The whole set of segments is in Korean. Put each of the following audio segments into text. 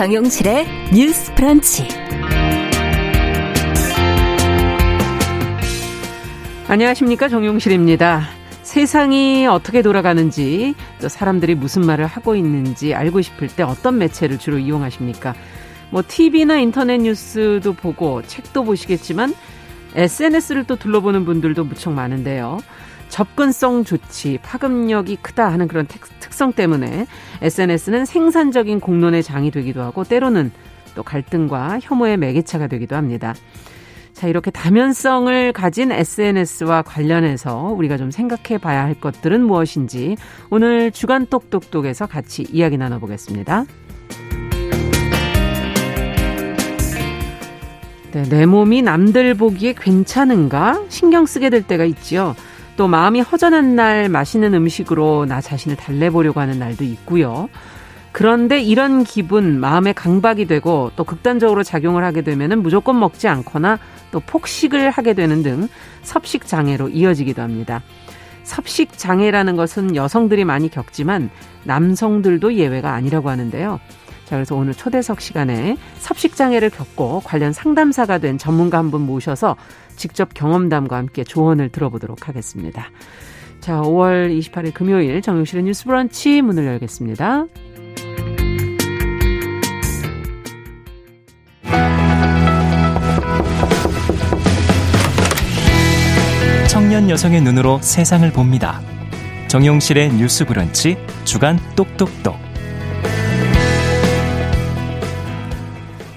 정용실의 뉴스 프런치. 안녕하십니까. 정용실입니다. 세상이 어떻게 돌아가는지, 또 사람들이 무슨 말을 하고 있는지 알고 싶을 때 어떤 매체를 주로 이용하십니까? 뭐, TV나 인터넷 뉴스도 보고, 책도 보시겠지만, SNS를 또 둘러보는 분들도 무척 많은데요. 접근성 좋지, 파급력이 크다 하는 그런 특성 때문에 SNS는 생산적인 공론의 장이 되기도 하고 때로는 또 갈등과 혐오의 매개체가 되기도 합니다. 자, 이렇게 다면성을 가진 SNS와 관련해서 우리가 좀 생각해 봐야 할 것들은 무엇인지 오늘 주간 똑똑똑에서 같이 이야기 나눠보겠습니다. 네, 내 몸이 남들 보기에 괜찮은가 신경 쓰게 될 때가 있지요. 또 마음이 허전한 날 맛있는 음식으로 나 자신을 달래보려고 하는 날도 있고요. 그런데 이런 기분 마음에 강박이 되고 또 극단적으로 작용을 하게 되면은 무조건 먹지 않거나 또 폭식을 하게 되는 등 섭식 장애로 이어지기도 합니다. 섭식 장애라는 것은 여성들이 많이 겪지만 남성들도 예외가 아니라고 하는데요. 자, 그래서 오늘 초대석 시간에 섭식 장애를 겪고 관련 상담사가 된 전문가 한 분 모셔서 직접 경험담과 함께 조언을 들어보도록 하겠습니다. 자, 5월 28일 금요일 정용실의 뉴스 브런치 문을 열겠습니다. 청년 여성의 눈으로 세상을 봅니다. 정용실의 뉴스 브런치 주간 똑똑똑.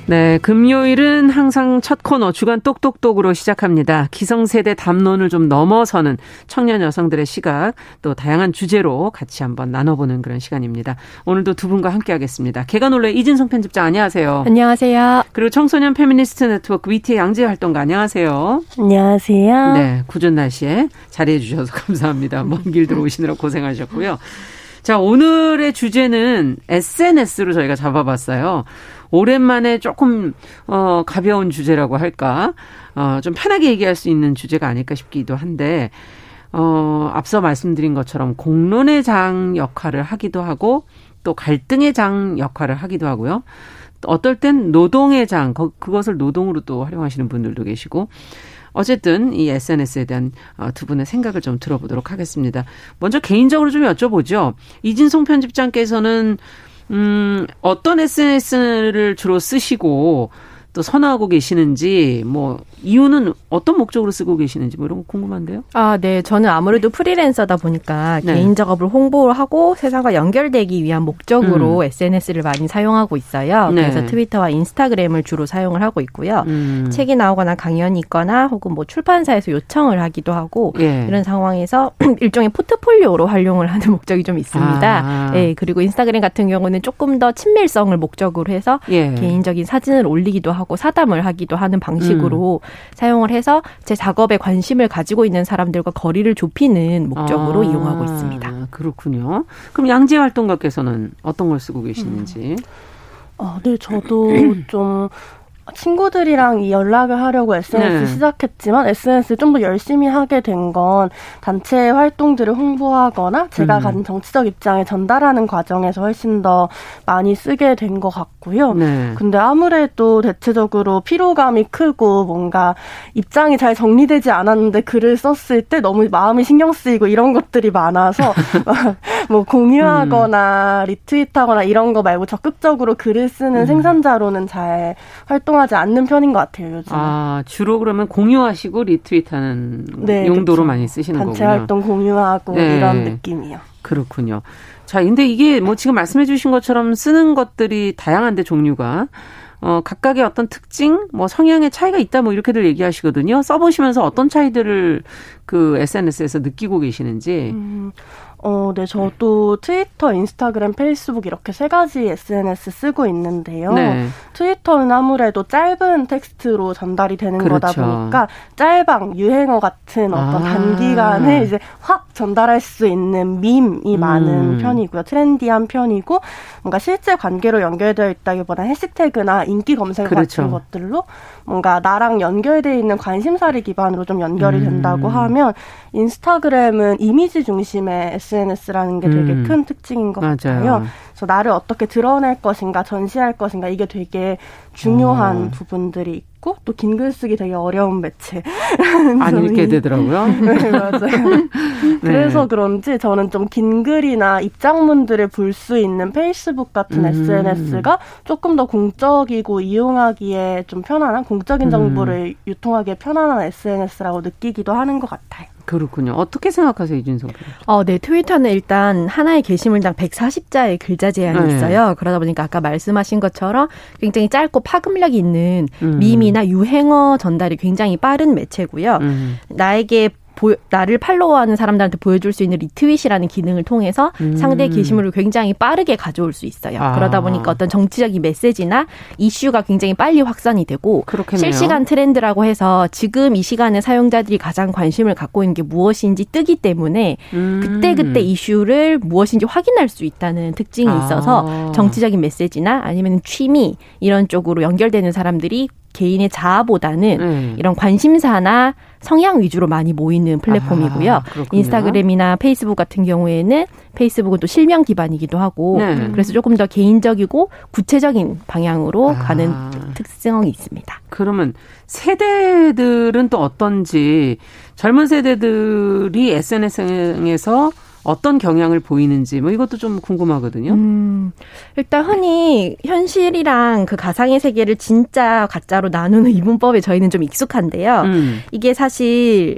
네, 금요일은 항상 첫 코너 주간 똑똑똑으로 시작합니다. 기성세대 담론을 좀 넘어서는 청년 여성들의 시각, 또 다양한 주제로 같이 한번 나눠보는 그런 시간입니다. 오늘도 두 분과 함께 하겠습니다. 계간홀로 이진송 편집장 안녕하세요. 안녕하세요. 그리고 청소년 페미니스트 네트워크 위티의 양지 활동가 안녕하세요. 안녕하세요. 네, 궂은 날씨에 자리해 주셔서 감사합니다. 먼 길 들어오시느라 고생하셨고요. 자, 오늘의 주제는 SNS로 저희가 잡아봤어요. 오랜만에 조금 어 가벼운 주제라고 할까? 어 좀 편하게 얘기할 수 있는 주제가 아닐까 싶기도 한데 어 앞서 말씀드린 것처럼 공론의 장 역할을 하기도 하고 또 갈등의 장 역할을 하기도 하고요. 어떨 땐 노동의 장, 그것을 노동으로 또 활용하시는 분들도 계시고, 어쨌든 이 SNS에 대한 어, 두 분의 생각을 좀 들어보도록 하겠습니다. 먼저 개인적으로 좀 여쭤보죠. 이진송 편집장께서는 음, 어떤 SNS를 주로 쓰시고 또 선호하고 계시는지 뭐 이유는 어떤 목적으로 쓰고 계시는지 뭐 이런 거 궁금한데요. 아, 네. 저는 아무래도 프리랜서다 보니까 네. 개인 작업을 홍보를 하고 세상과 연결되기 위한 목적으로 음. SNS를 많이 사용하고 있어요. 네. 그래서 트위터와 인스타그램을 주로 사용을 하고 있고요. 음. 책이 나오거나 강연이 있거나 혹은 뭐 출판사에서 요청을 하기도 하고 예. 이런 상황에서 일종의 포트폴리오로 활용을 하는 목적이 좀 있습니다. 아. 예, 그리고 인스타그램 같은 경우는 조금 더 친밀성을 목적으로 해서 예. 개인적인 사진을 올리기도 하고 사담을 하기도 하는 방식으로 음. 사용을 해서 제 작업에 관심을 가지고 있는 사람들과 거리를 좁히는 목적으로 아, 이용하고 있습니다. 그렇군요. 그럼 양재 활동가께서는 어떤 걸 쓰고 계시는지? 음. 어, 네, 저도 좀 친구들이랑 연락을 하려고 SNS 네. 시작했지만 SNS 좀 더 열심히 하게 된 건 단체 활동들을 홍보하거나 제가 음. 가진 정치적 입장을 전달하는 과정에서 훨씬 더 많이 쓰게 된 것 같고요. 네. 근데 아무래도 대체적으로 피로감이 크고 뭔가 입장이 잘 정리되지 않았는데 글을 썼을 때 너무 마음이 신경 쓰이고 이런 것들이 많아서 뭐 공유하거나 음. 리트윗하거나 이런 거 말고 적극적으로 글을 쓰는 음. 생산자로는 잘 활동 활동하지 않는 편인 것 같아요, 요즘. 아, 주로 그러면 공유하시고 리트윗하는 네, 용도로 그쵸. 많이 쓰시는 단체 거군요. 단체 활동 공유하고 네. 이런 느낌이요. 그렇군요. 자, 근데 이게 뭐 지금 말씀해 주신 것처럼 쓰는 것들이 다양한데 종류가 어, 각각의 어떤 특징, 뭐 성향의 차이가 있다 뭐 이렇게들 얘기하시거든요. 써보시면서 어떤 차이들을 그 SNS에서 느끼고 계시는지. 음, 어, 네, 저도 트위터, 인스타그램, 페이스북 이렇게 세 가지 SNS 쓰고 있는데요. 네. 트위터는 아무래도 짧은 텍스트로 전달이 되는 그렇죠. 거다 보니까 짤방, 유행어 같은 어떤 아. 단기간에 이제 확 전달할 수 있는 밈이 음. 많은 편이고요. trendy한 편이고 뭔가 실제 관계로 연결되어 있다기보다 해시태그나 인기 검색 그렇죠. 같은 것들로 뭔가 나랑 연결되어 있는 관심사를 기반으로 좀 연결이 음. 된다고 하면 인스타그램은 이미지 중심의 SNS라는 게 되게 음. 큰 특징인 것 맞아요. 같아요. 그래서 나를 어떻게 드러낼 것인가, 전시할 것인가 이게 되게 중요한 어. 부분들이 있고 또 긴 글쓰기 되게 어려운 매체 안 읽게 되더라고요. 네 맞아요. 네. 그래서 그런지 저는 좀 긴 글이나 입장문들을 볼 수 있는 페이스북 같은 음. SNS가 조금 더 공적이고 이용하기에 좀 편안한 공적인 정보를 음. 유통하기에 편안한 SNS라고 느끼기도 하는 것 같아요. 그렇군요. 어떻게 생각하세요, 이준석 어, 네. 트위터는 일단 하나의 게시물당 140자의 글자 제한이 네. 있어요. 그러다 보니까 아까 말씀하신 것처럼 굉장히 짧고 파급력이 있는 음. 밈이나 유행어 전달이 굉장히 빠른 매체고요. 음. 나에게 보, 나를 팔로우하는 사람들한테 보여줄 수 있는 리트윗이라는 기능을 통해서 음. 상대 게시물을 굉장히 빠르게 가져올 수 있어요. 아. 그러다 보니까 어떤 정치적인 메시지나 이슈가 굉장히 빨리 확산이 되고 그렇겠네요. 실시간 트렌드라고 해서 지금 이 시간에 사용자들이 가장 관심을 갖고 있는 게 무엇인지 뜨기 때문에 음. 그때 그때 이슈를 무엇인지 확인할 수 있다는 특징이 아. 있어서 정치적인 메시지나 아니면 취미 이런 쪽으로 연결되는 사람들이 개인의 자아보다는 음. 이런 관심사나 성향 위주로 많이 모이는 플랫폼이고요. 아, 인스타그램이나 페이스북 같은 경우에는 페이스북은 또 실명 기반이기도 하고 네. 그래서 조금 더 개인적이고 구체적인 방향으로 아. 가는 특성이 있습니다. 그러면 세대들은 또 어떤지 젊은 세대들이 SNS에서 어떤 경향을 보이는지 뭐 이것도 좀 궁금하거든요. 음, 일단 흔히 현실이랑 그 가상의 세계를 진짜 가짜로 나누는 이분법에 저희는 좀 익숙한데요. 음. 이게 사실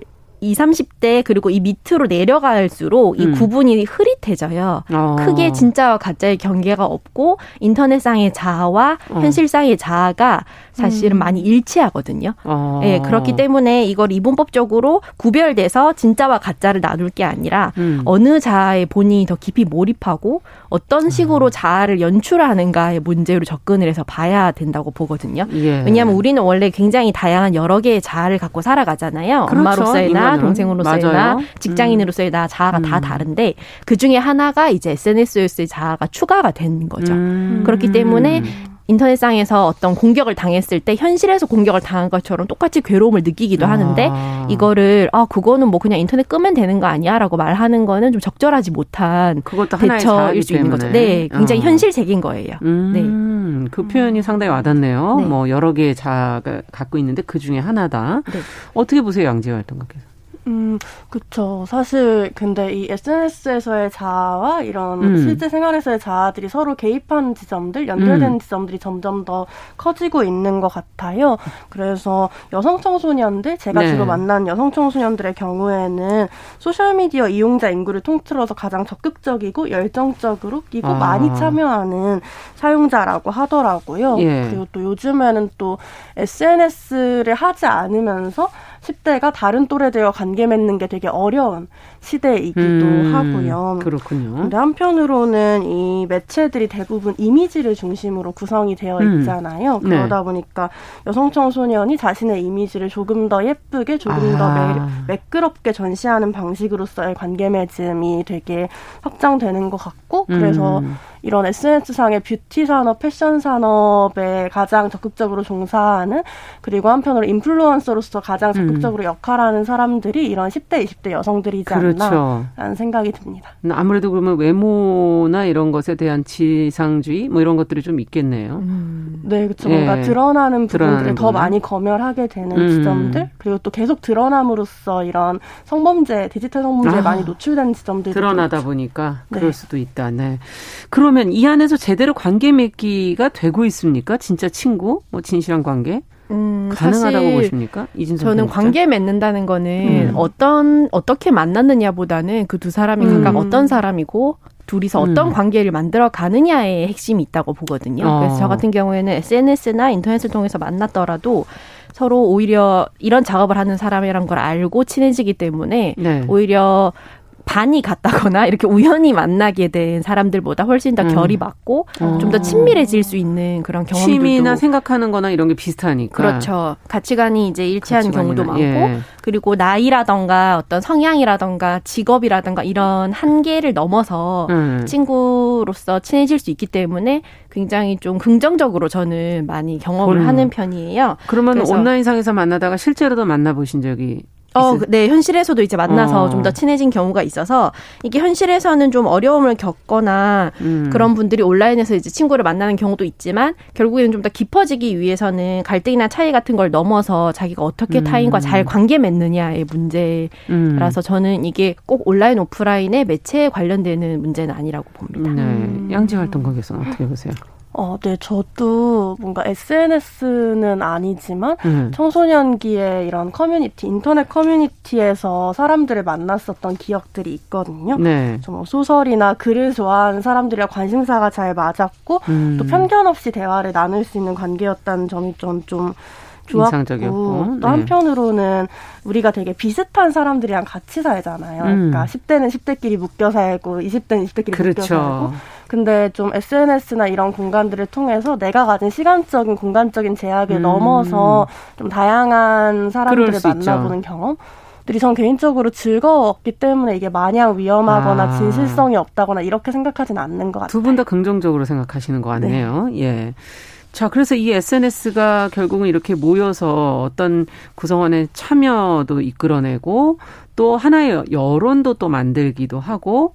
20, 30대 그리고 이 밑으로 내려갈수록 이 음. 구분이 흐릿해져요. 어. 크게 진짜와 가짜의 경계가 없고 인터넷상의 자아와 어. 현실상의 자아가 사실은 음. 많이 일치하거든요. 어. 예, 그렇기 때문에 이걸 이분법적으로 구별돼서 진짜와 가짜를 나눌 게 아니라 음. 어느 자아의 본인이 더 깊이 몰입하고 어떤 식으로 음. 자아를 연출하는가의 문제로 접근을 해서 봐야 된다고 보거든요. 예. 왜냐하면 우리는 원래 굉장히 다양한 여러 개의 자아를 갖고 살아가잖아요. 그렇죠. 엄마로서 의 나, 동생으로서의 나, 직장인으로서의 나 자아가 음. 다 다른데 그 중에 하나가 이제 SNS에서의 자아가 추가가 된 거죠. 음. 그렇기 때문에 인터넷상에서 어떤 공격을 당했을 때 현실에서 공격을 당한 것처럼 똑같이 괴로움을 느끼기도 아. 하는데 이거를 아 그거는 뭐 그냥 인터넷 끄면 되는 거 아니야라고 말하는 거는 좀 적절하지 못한 대처일 수 있는 거죠. 네, 굉장히 어. 현실적인 거예요. 음, 네, 그 표현이 상당히 와닿네요. 네. 뭐 여러 개의 자아가 갖고 있는데 그 중에 하나다. 네. 어떻게 보세요, 양지열 활동가께서? 음, 그쵸. 사실, 근데 이 SNS에서의 자아와 이런 음. 실제 생활에서의 자아들이 서로 개입하는 지점들, 연결되는 음. 지점들이 점점 더 커지고 있는 것 같아요. 그래서 여성 청소년들, 제가 네. 주로 만난 여성 청소년들의 경우에는 소셜미디어 이용자 인구를 통틀어서 가장 적극적이고 열정적으로 끼고 아. 많이 참여하는 사용자라고 하더라고요. 예. 그리고 또 요즘에는 또 SNS를 하지 않으면서 10대가 다른 또래들과 관계 맺는 게 되게 어려운 시대이기도 음, 하고요. 그렇군요. 근데 한편으로는 이 매체들이 대부분 이미지를 중심으로 구성이 되어 음. 있잖아요. 음. 그러다 네. 보니까 여성 청소년이 자신의 이미지를 조금 더 예쁘게, 조금 아. 더 매, 매끄럽게 전시하는 방식으로서의 관계 맺음이 되게 확장되는 것 같고, 그래서 음. 이런 SNS상의 뷰티 산업, 패션 산업에 가장 적극적으로 종사하는 그리고 한편으로 인플루언서로서 가장 적극 적극적으로 음. 역할하는 사람들이 이런 10대, 20대 여성들이지 그렇죠. 않나라는 생각이 듭니다. 아무래도 그러면 외모나 이런 것에 대한 지상주의 뭐 이런 것들이 좀 있겠네요. 음. 네, 그렇죠. 예. 뭔가 드러나는 부분들을 더 많이 검열하게 되는 음. 지점들 그리고 또 계속 드러남으로써 이런 성범죄, 디지털 성범죄에 아. 많이 노출된 지점들이 드러나다 보니까 네. 그럴 수도 있다. 네. 그러면 이 안에서 제대로 관계 맺기가 되고 있습니까? 진짜 친구, 뭐 진실한 관계? 음, 가능하다고 보십니까? 이진성 저는 관계 맺는다는 거는 음. 어떤 어떻게 만났느냐보다는 그 두 사람이 음. 각각 어떤 사람이고 둘이서 어떤 음. 관계를 만들어 가느냐의 핵심이 있다고 보거든요. 어. 그래서 저 같은 경우에는 SNS나 인터넷을 통해서 만났더라도 서로 오히려 이런 작업을 하는 사람이란 걸 알고 친해지기 때문에 네. 오히려 반이 같다거나 이렇게 우연히 만나게 된 사람들보다 훨씬 더 음. 결이 맞고 음. 좀더 친밀해질 수 있는 그런 경험들도 취미나 생각하는 거나 이런 게 비슷하니까 그렇죠. 가치관이 이제 일치하는 경우도 많고 예. 그리고 나이라던가 어떤 성향이라던가 직업이라던가 이런 한계를 넘어서 음. 친구로서 친해질 수 있기 때문에 굉장히 좀 긍정적으로 저는 많이 경험을 하는 편이에요. 그러면 온라인상에서 만나다가 실제로도 만나보신 적이 어, 네, 현실에서도 이제 만나서 어. 좀더 친해진 경우가 있어서 이게 현실에서는 좀 어려움을 겪거나 음. 그런 분들이 온라인에서 이제 친구를 만나는 경우도 있지만 결국에는 좀 더 깊어지기 위해서는 갈등이나 차이 같은 걸 넘어서 자기가 어떻게 음. 타인과 잘 관계 맺느냐의 문제라서 음. 저는 이게 꼭 온라인 오프라인의 매체에 관련되는 문제는 아니라고 봅니다. 네. 양지 활동가에서는 어떻게 보세요? 어, 네, 저도 뭔가 SNS는 아니지만 음. 청소년기에 이런 커뮤니티, 인터넷 커뮤니티에서 사람들을 만났었던 기억들이 있거든요. 네. 좀 소설이나 글을 좋아하는 사람들이랑 관심사가 잘 맞았고 음. 또 편견 없이 대화를 나눌 수 있는 관계였다는 점이 전좀 좋았고 또 네. 한편으로는 우리가 되게 비슷한 사람들이랑 같이 살잖아요. 음. 그러니까 10대는 10대끼리 묶여 살고 20대는 20대끼리 그렇죠. 묶여 살고 근데 좀 SNS나 이런 공간들을 통해서 내가 가진 시간적인 공간적인 제약을 음. 넘어서 좀 다양한 사람들을 만나보는 경험 들이 전 개인적으로 즐거웠기 때문에 이게 마냥 위험하거나 아. 진실성이 없다거나 이렇게 생각하진 않는 것 같아요. 두 분 다 긍정적으로 생각하시는 것 같네요. 네. 예. 자, 그래서 이 SNS가 결국은 이렇게 모여서 어떤 구성원의 참여도 이끌어내고 또 하나의 여론도 또 만들기도 하고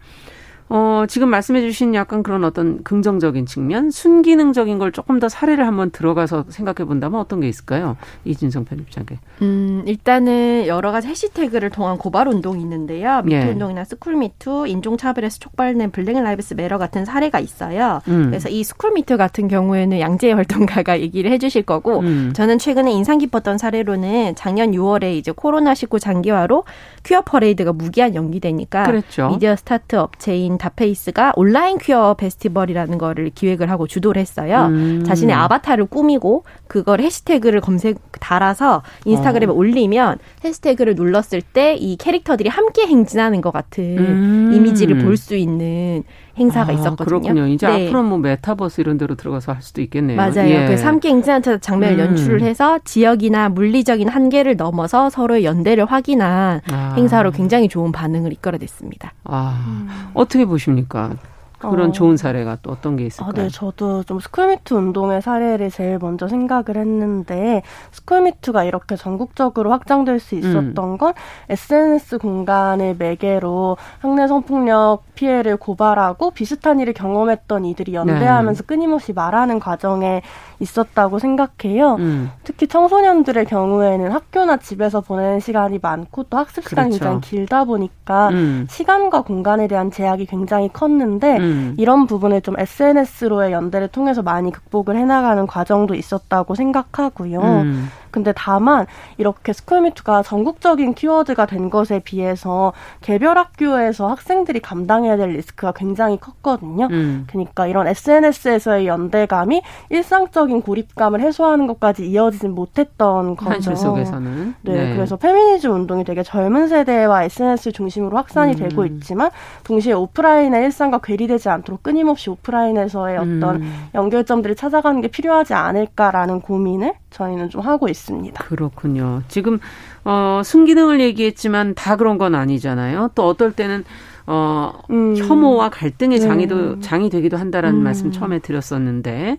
어, 지금 말씀해 주신 약간 그런 어떤 긍정적인 측면, 순기능적인 걸 조금 더 사례를 한번 들어가서 생각해 본다면 어떤 게 있을까요? 이진성 편집장께. 음, 일단은 여러 가지 해시태그를 통한 고발 운동이 있는데요. 미투 예. 운동이나 스쿨미투, 인종차별에서 촉발된 Black Lives Matter 같은 사례가 있어요. 음. 그래서 이 스쿨미투 같은 경우에는 양재 활동가가 얘기를 해 주실 거고, 음. 저는 최근에 인상 깊었던 사례로는 작년 6월에 이제 코로나19 장기화로 퀴어 퍼레이드가 무기한 연기되니까 그랬죠. 미디어 스타트 업체인 닷페이스가 온라인 퀴어 페스티벌이라는 거를 기획을 하고 주도를 했어요. 음. 자신의 아바타를 꾸미고 그걸 해시태그를 검색 달아서 인스타그램에 어. 올리면 해시태그를 눌렀을 때 이 캐릭터들이 함께 행진하는 것 같은 음. 이미지를 볼 수 있는 행사가 아, 있었거든요. 그렇군요. 이제 네. 앞으로 뭐 메타버스 이런 데로 들어가서 할 수도 있겠네요. 맞아요. 예. 그 함께 행진하는 장면을 음. 연출을 해서 지역이나 물리적인 한계를 넘어서 서로의 연대를 확인한 아. 행사로 굉장히 좋은 반응을 이끌어냈습니다. 아, 음. 어떻게 보십니까? 그런 어. 좋은 사례가 또 어떤 게 있을까요? 아, 네, 저도 좀 스쿨미투 운동의 사례를 제일 먼저 생각을 했는데 스쿨미투가 이렇게 전국적으로 확장될 수 있었던 음. 건 SNS 공간을 매개로 학내 성폭력 피해를 고발하고 비슷한 일을 경험했던 이들이 연대하면서 네. 끊임없이 말하는 과정에 있었다고 생각해요. 음. 특히 청소년들의 경우에는 학교나 집에서 보내는 시간이 많고 또 학습 시간이 그렇죠. 굉장히 길다 보니까 음. 시간과 공간에 대한 제약이 굉장히 컸는데 음. 이런 부분을 좀 SNS로의 연대를 통해서 많이 극복을 해나가는 과정도 있었다고 생각하고요. 음. 근데 다만 이렇게 스쿨미투가 전국적인 키워드가 된 것에 비해서 개별 학교에서 학생들이 감당해야 될 리스크가 굉장히 컸거든요. 음. 그러니까 이런 SNS에서의 연대감이 일상적인 고립감을 해소하는 것까지 이어지진 못했던 거죠. 현실 속에서는. 네, 네, 그래서 페미니즘 운동이 되게 젊은 세대와 SNS 중심으로 확산이 음. 되고 있지만 동시에 오프라인의 일상과 괴리되지 않도록 끊임없이 오프라인에서의 어떤 음. 연결점들을 찾아가는 게 필요하지 않을까라는 고민을 저희는 좀 하고 있습니다. 그렇군요. 지금 어 순기능을 얘기했지만 다 그런 건 아니잖아요. 또 어떨 때는 어 음. 혐오와 갈등의 장이도 음. 장이 되기도 한다라는 음. 말씀 처음에 드렸었는데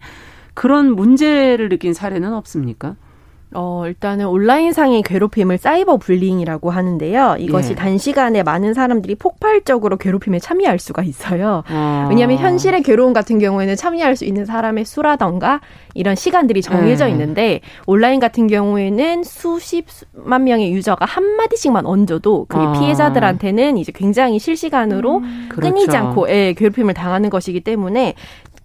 그런 문제를 느낀 사례는 없습니까? 어, 일단은 온라인상의 괴롭힘을 사이버 불링이라고 하는데요. 이것이 예. 단시간에 많은 사람들이 폭발적으로 괴롭힘에 참여할 수가 있어요. 아. 왜냐하면 현실의 괴로움 같은 경우에는 참여할 수 있는 사람의 수라던가 이런 시간들이 정해져 예. 있는데 온라인 같은 경우에는 수십만 명의 유저가 한마디씩만 얹어도 그 아. 피해자들한테는 이제 굉장히 실시간으로 음. 끊이지 그렇죠. 않고 예, 괴롭힘을 당하는 것이기 때문에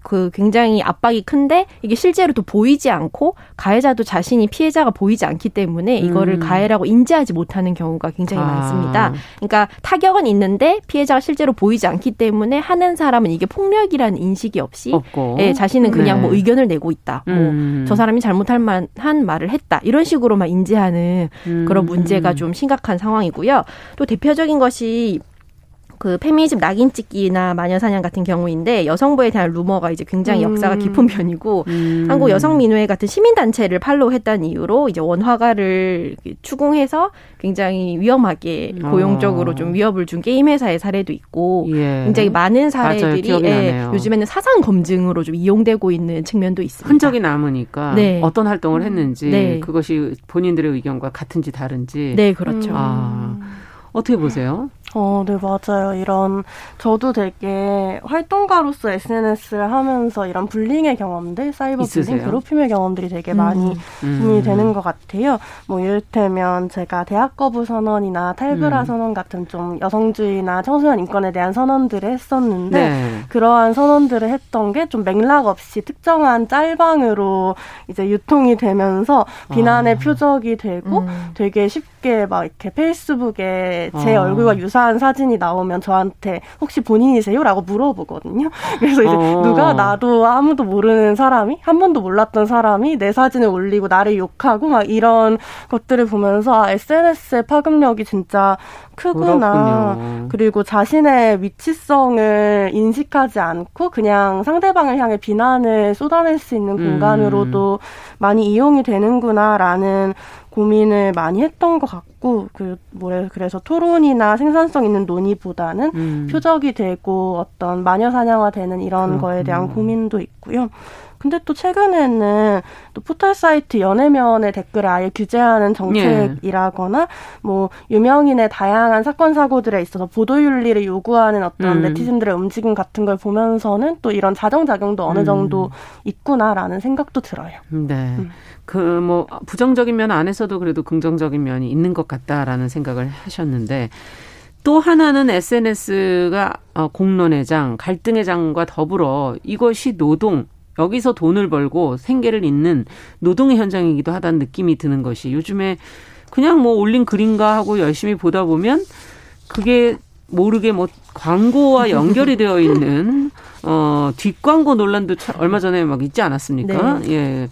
그 굉장히 압박이 큰데 이게 실제로 도 보이지 않고 가해자도 자신이 피해자가 보이지 않기 때문에 이거를 음. 가해라고 인지하지 못하는 경우가 굉장히 아. 많습니다. 그러니까 타격은 있는데 피해자가 실제로 보이지 않기 때문에 하는 사람은 이게 폭력이라는 인식이 없이 예, 자신은 그냥 뭐 네. 뭐 의견을 내고 있다. 뭐 음. 뭐저 사람이 잘못할 만한 말을 했다. 이런 식으로만 인지하는 음. 그런 문제가 좀 심각한 상황이고요. 또 대표적인 것이 그 페미니즘 낙인 찍기나 마녀 사냥 같은 경우인데 여성부에 대한 루머가 이제 굉장히 음. 역사가 깊은 편이고 음. 한국 여성 민우회 같은 시민 단체를 팔로우했다는 이유로 이제 원화가를 추궁해서 굉장히 위험하게 어. 고용적으로 좀 위협을 준 게임 회사의 사례도 있고 예. 굉장히 많은 사례들이 예, 요즘에는 사상 검증으로 좀 이용되고 있는 측면도 있습니다. 흔적이 남으니까 네. 어떤 활동을 했는지 네. 그것이 본인들의 의견과 같은지 다른지 네 그렇죠. 아. 어떻게 보세요? 어, 네, 맞아요. 이런, 저도 되게 활동가로서 SNS를 하면서 이런 불링의 경험들, 사이버 불링, 괴롭힘의 경험들이 되게 음. 많이 도움이 음. 되는 것 같아요. 뭐, 이를테면 제가 대학 거부 선언이나 탈브라 음. 선언 같은 좀 여성주의나 청소년 인권에 대한 선언들을 했었는데, 네. 그러한 선언들을 했던 게 좀 맥락 없이 특정한 짤방으로 이제 유통이 되면서 비난의 아. 표적이 되고 음. 되게 쉽게 막 이렇게 페이스북에 제 아. 얼굴과 유사 유사한 사진이 나오면 저한테 혹시 본인이세요? 라고 물어보거든요. 그래서 이제 어. 누가 나도 아무도 모르는 사람이 한 번도 몰랐던 사람이 내 사진을 올리고 나를 욕하고 막 이런 것들을 보면서 아, SNS의 파급력이 진짜 크구나. 그렇군요. 그리고 자신의 위치성을 인식하지 않고 그냥 상대방을 향해 비난을 쏟아낼 수 있는 음. 공간으로도 많이 이용이 되는구나라는 고민을 많이 했던 것 같고 그 뭐래 그래서 토론이나 생산성 있는 논의보다는 음. 표적이 되고 어떤 마녀 사냥화되는 이런 그렇군요. 거에 대한 고민도 있고요. 근데 또 최근에는 또 포털 사이트 연애면의 댓글을 아예 규제하는 정책이라거나 예. 뭐 유명인의 다양한 사건 사고들에 있어서 보도 윤리를 요구하는 어떤 음. 네티즌들의 움직임 같은 걸 보면서는 또 이런 자정 작용도 어느 음. 정도 있구나라는 생각도 들어요. 네. 음. 그뭐 부정적인 면 안에서도 그래도 긍정적인 면이 있는 것 같다라는 생각을 하셨는데 또 하나는 SNS가 어, 공론의 장, 갈등의 장과 더불어 이것이 노동 여기서 돈을 벌고 생계를 잇는 노동의 현장이기도 하다는 느낌이 드는 것이 요즘에 그냥 뭐 올린 글인가 하고 열심히 보다 보면 그게 모르게 뭐 광고와 연결이 되어 있는 어 뒷광고 논란도 얼마 전에 막 있지 않았습니까? 네. 예.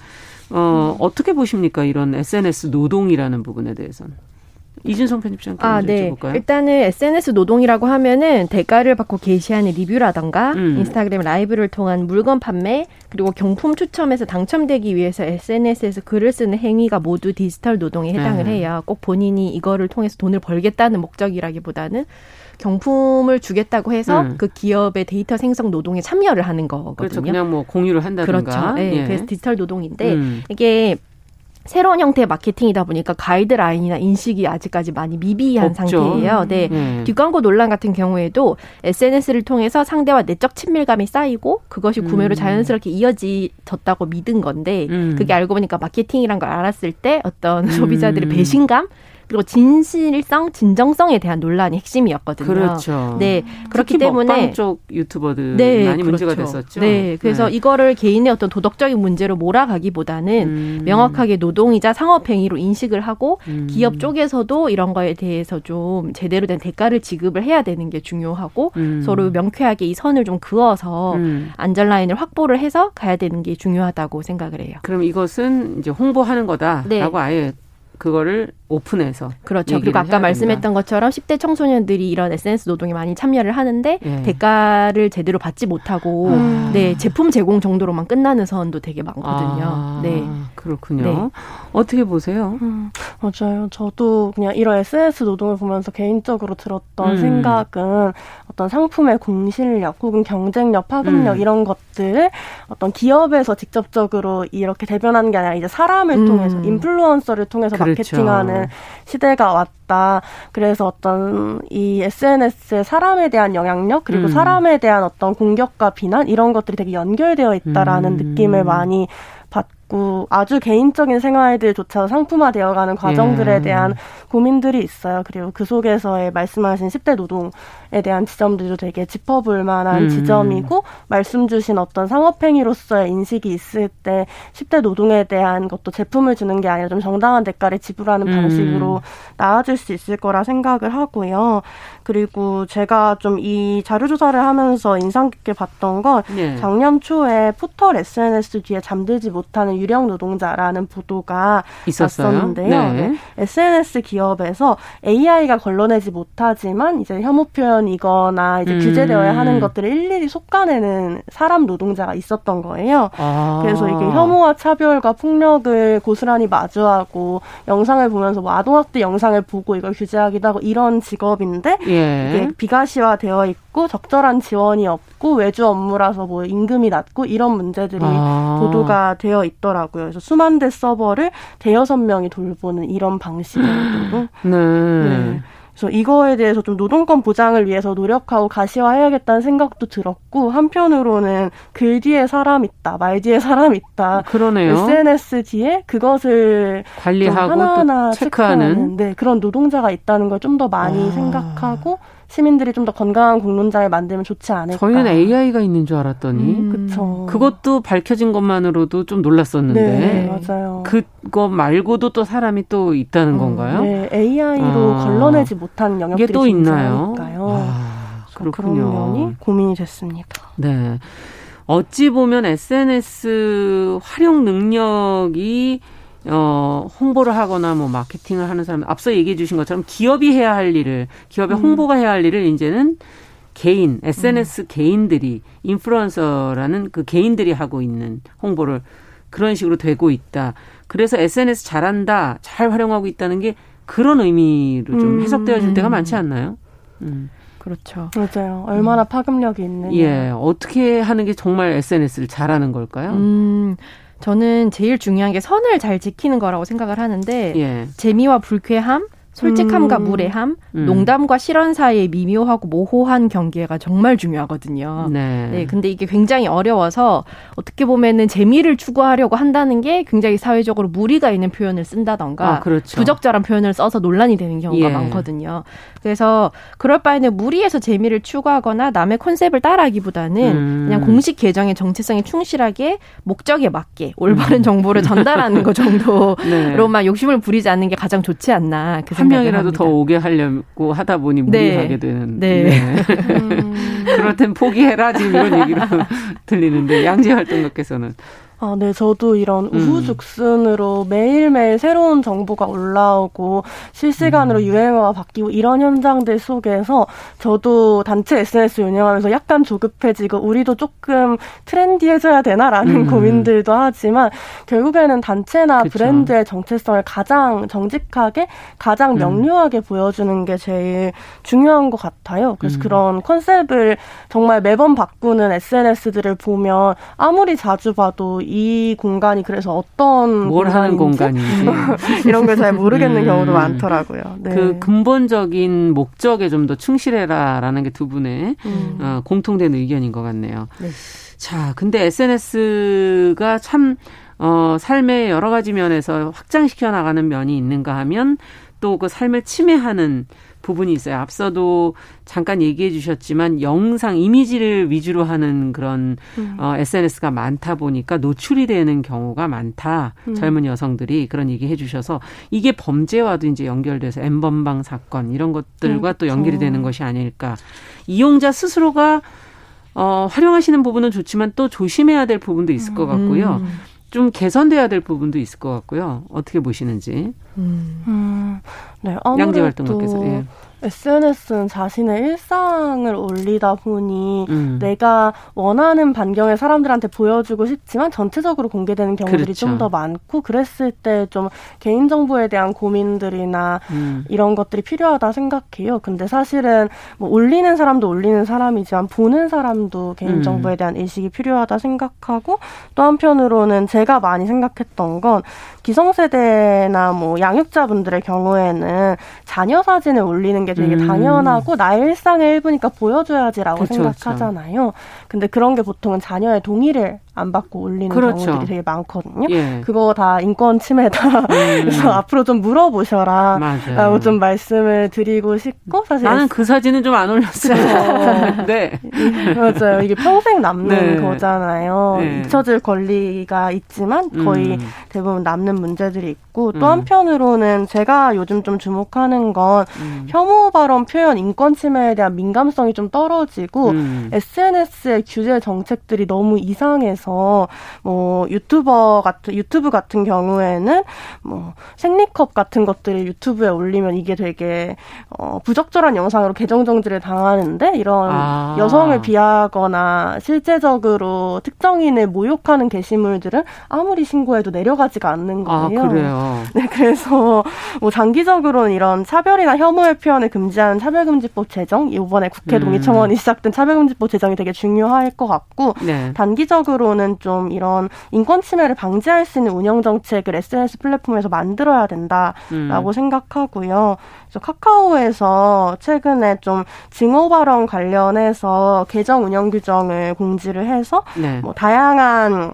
어 어떻게 보십니까? 이런 SNS 노동이라는 부분에 대해서는. 이준성 편집장께 아, 네. 여쭤볼까요? 일단은 SNS 노동이라고 하면은 대가를 받고 게시하는 리뷰라던가 음. 인스타그램 라이브를 통한 물건 판매 그리고 경품 추첨에서 당첨되기 위해서 SNS에서 글을 쓰는 행위가 모두 디지털 노동에 해당을 네. 해요. 꼭 본인이 이거를 통해서 돈을 벌겠다는 목적이라기보다는 경품을 주겠다고 해서 음. 그 기업의 데이터 생성 노동에 참여를 하는 거거든요. 그렇죠. 그냥 뭐 공유를 한다든가. 그렇죠. 네, 예. 그래서 디지털 노동인데 음. 이게 새로운 형태의 마케팅이다 보니까 가이드라인이나 인식이 아직까지 많이 미비한 없죠. 상태예요. 네. 네. 뒷광고 논란 같은 경우에도 SNS를 통해서 상대와 내적 친밀감이 쌓이고 그것이 구매로 음. 자연스럽게 이어지졌다고 믿은 건데 음. 그게 알고 보니까 마케팅이란 걸 알았을 때 어떤 소비자들의 음. 배신감 그리고 진실성, 진정성에 대한 논란이 핵심이었거든요. 그렇죠. 네. 그렇기 때문에 쪽 유튜버들 네, 많이 그렇죠. 문제가 됐었죠. 네. 그래서 네. 이거를 개인의 어떤 도덕적인 문제로 몰아가기보다는 음. 명확하게 노동이자 상업 행위로 인식을 하고 음. 기업 쪽에서도 이런 거에 대해서 좀 제대로 된 대가를 지급을 해야 되는 게 중요하고 음. 서로 명쾌하게 이 선을 좀 그어서 음. 안전 라인을 확보를 해서 가야 되는 게 중요하다고 생각을 해요. 그럼 이것은 이제 홍보하는 거다라고 네. 아예 그거를 오픈해서 그렇죠. 그리고 아까 말씀했던 것처럼 10대 청소년들이 이런 SNS 노동에 많이 참여를 하는데 예. 대가를 제대로 받지 못하고 아. 네 제품 제공 정도로만 끝나는 선도 되게 많거든요. 아. 네 그렇군요. 네. 어떻게 보세요? 음, 맞아요. 저도 그냥 이런 SNS 노동을 보면서 개인적으로 들었던 음. 생각은 어떤 상품의 공실력 혹은 경쟁력, 파급력 음. 이런 것들을 어떤 기업에서 직접적으로 이렇게 대변하는 게 아니라 이제 사람을 음. 통해서 인플루언서를 통해서 그렇죠. 마케팅하는 시대가 왔다. 그래서 어떤 이 SNS의 사람에 대한 영향력 그리고 음. 사람에 대한 어떤 공격과 비난 이런 것들이 되게 연결되어 있다라는 음. 느낌을 많이 받고 아주 개인적인 생활들조차 상품화되어가는 과정들에 예. 대한 고민들이 있어요. 그리고 그 속에서의 말씀하신 10대 노동에 대한 지점들도 되게 짚어볼 만한 음. 지점이고 말씀 주신 어떤 상업행위로서의 인식이 있을 때 10대 노동에 대한 것도 제품을 주는 게 아니라 좀 정당한 대가를 지불하는 음. 방식으로 나아질 수 있을 거라 생각을 하고요. 그리고 제가 좀 이 자료 조사를 하면서 인상 깊게 봤던 건 네. 작년 초에 포털 SNS 뒤에 잠들지 못하는 유령 노동자라는 보도가 있었어요? 있었는데요. 네. SNS 기업에서 AI가 걸러내지 못하지만 이제 혐오 표현 관련이거나 이제 음. 규제되어야 하는 것들을 일일이 속아내는 사람 노동자가 있었던 거예요. 아. 그래서 이게 혐오와 차별과 폭력을 고스란히 마주하고 영상을 보면서 뭐 아동학대 영상을 보고 이걸 규제하기도 하고 이런 직업인데 예. 이게 비가시화 되어 있고 적절한 지원이 없고 외주 업무라서 뭐 임금이 낮고 이런 문제들이 아. 보도가 되어 있더라고요. 그래서 수만 대 서버를 대여섯 명이 돌보는 이런 방식으로. 네. 네. 그래서 이거에 대해서 좀 노동권 보장을 위해서 노력하고 가시화해야겠다는 생각도 들었고 한편으로는 글 뒤에 사람 있다, 말 뒤에 사람 있다. 그러네요. SNS 뒤에 그것을 관리하고 하나하나 체크하는 네, 그런 노동자가 있다는 걸 좀 더 많이 아. 생각하고 시민들이 좀 더 건강한 공론장을 만들면 좋지 않을까. 저희는 AI가 있는 줄 알았더니. 음, 그쵸. 그것도 밝혀진 것만으로도 좀 놀랐었는데. 네, 맞아요. 그거 말고도 또 사람이 또 있다는 음, 건가요? 네, AI로 아, 걸러내지 못한 영역들이 또 있나요? 아, 그렇군요. 그런 면이 고민이 됐습니다. 네. 어찌 보면 SNS 활용 능력이 어, 홍보를 하거나 뭐 마케팅을 하는 사람, 앞서 얘기해 주신 것처럼 기업이 해야 할 일을, 기업의 음. 홍보가 해야 할 일을 이제는 개인, SNS 음. 개인들이, 인플루언서라는 그 개인들이 하고 있는 홍보를 그런 식으로 되고 있다. 그래서 SNS 잘한다, 잘 활용하고 있다는 게 그런 의미로 좀 음. 해석되어질 때가 많지 않나요? 음. 그렇죠. 맞아요. 얼마나 음. 파급력이 있는. 예. 어떻게 하는 게 정말 SNS를 잘하는 걸까요? 음. 저는 제일 중요한 게 선을 잘 지키는 거라고 생각을 하는데 예. 재미와 불쾌함, 솔직함과 음. 무례함, 음. 농담과 실언 사이의 미묘하고 모호한 경계가 정말 중요하거든요. 네. 네. 근데 이게 굉장히 어려워서 어떻게 보면은 재미를 추구하려고 한다는 게 굉장히 사회적으로 무리가 있는 표현을 쓴다던가 아, 그렇죠. 부적절한 표현을 써서 논란이 되는 경우가 예. 많거든요. 그래서 그럴 바에는 무리해서 재미를 추구하거나 남의 컨셉을 따라하기보다는 음. 그냥 공식 계정의 정체성에 충실하게 목적에 맞게 올바른 음. 정보를 전달하는 것 정도로만 네. 욕심을 부리지 않는 게 가장 좋지 않나. 그한 명이라도 합니다. 더 오게 하려고 하다 보니 무리하게 네. 되는. 네. 네. 음. 그럴 땐 포기해라 지금 이런 얘기로 들리는데 양재 활동가께서는 아, 네, 저도 이런 음. 우후죽순으로 매일매일 새로운 정보가 올라오고 실시간으로 음. 유행어가 바뀌고 이런 현장들 속에서 저도 단체 SNS 운영하면서 약간 조급해지고 우리도 조금 트렌디해져야 되나라는 음. 고민들도 하지만 결국에는 단체나 그쵸. 브랜드의 정체성을 가장 정직하게 가장 음. 명료하게 보여주는 게 제일 중요한 것 같아요. 그래서 음. 그런 컨셉을 정말 매번 바꾸는 SNS들을 보면 아무리 자주 봐도 이 공간이 그래서 어떤 뭘 하는 공간인지 이런 걸 잘 모르겠는 음. 경우도 많더라고요. 네. 그 근본적인 목적에 좀 더 충실해라라는 게 두 분의 음. 어, 공통된 의견인 것 같네요. 네. 자, 근데 SNS가 참 어, 삶의 여러 가지 면에서 확장시켜 나가는 면이 있는가 하면 또 그 삶을 침해하는 부분이 있어요. 앞서도 잠깐 얘기해 주셨지만 영상 이미지를 위주로 하는 그런 음. 어, SNS가 많다 보니까 노출이 되는 경우가 많다. 음. 젊은 여성들이 그런 얘기 해 주셔서 이게 범죄와도 이제 연결돼서 엠번방 사건 이런 것들과 음, 또 연결이 되는 것이 아닐까. 이용자 스스로가 어, 활용하시는 부분은 좋지만 또 조심해야 될 부분도 있을 것 같고요. 음. 좀 개선돼야 될 부분도 있을 것 같고요. 어떻게 보시는지. 음. 음. 네, 양재 활동가께서. 예. SNS는 자신의 일상을 올리다 보니 음. 내가 원하는 반경을 사람들한테 보여주고 싶지만 전체적으로 공개되는 경우들이 그렇죠. 좀더 많고 그랬을 때 좀 개인정보에 대한 고민들이나 음. 이런 것들이 필요하다 생각해요. 근데 사실은 뭐 올리는 사람도 올리는 사람이지만 보는 사람도 개인정보에 음. 대한 인식이 필요하다 생각하고 또 한편으로는 제가 많이 생각했던 건 기성세대나 뭐 양육자분들의 경우에는 자녀 사진을 올리는 게 되게 음. 당연하고 나의 일상의 일부니까 보여줘야지라고 그쵸, 생각하잖아요. 그쵸. 근데 그런 게 보통은 자녀의 동의를 안 받고 올리는 그렇죠. 경우들이 되게 많거든요. 예. 그거 다 인권 침해다. 음. 그래서 앞으로 좀 물어보셔라. 라고 좀 말씀을 드리고 싶고 사실 나는 그 사진은 좀 안 올렸어요. 네. 맞아요. 이게 평생 남는 네. 거잖아요. 네. 잊혀질 권리가 있지만 거의 음. 대부분 남는 문제들이 있고 또 음. 한편으로는 제가 요즘 좀 주목하는 건 음. 혐오 발언 표현 인권 침해에 대한 민감성이 좀 떨어지고 SNS의 음. 규제 정책들이 너무 이상해서 그래서 뭐 유튜버 같은 유튜브 같은 경우에는 뭐 생리컵 같은 것들을 유튜브에 올리면 이게 되게 어 부적절한 영상으로 계정 정지를 당하는데 이런 아. 여성을 비하거나 실제적으로 특정인을 모욕하는 게시물들은 아무리 신고해도 내려가지가 않는 아, 거예요. 아, 그래요. 네, 그래서 뭐 장기적으로는 이런 차별이나 혐오의 표현을 금지하는 차별금지법 제정 이번에 국회 동의 청원이 음. 시작된 차별금지법 제정이 되게 중요할 것 같고 네. 단기적으로 는 좀 이런 인권 침해를 방지할 수 있는 운영 정책을 SNS 플랫폼에서 만들어야 된다라고 음. 생각하고요. 그래서 카카오에서 최근에 좀 증오 발언 관련해서 계정 운영 규정을 공지를 해서 네. 뭐 다양한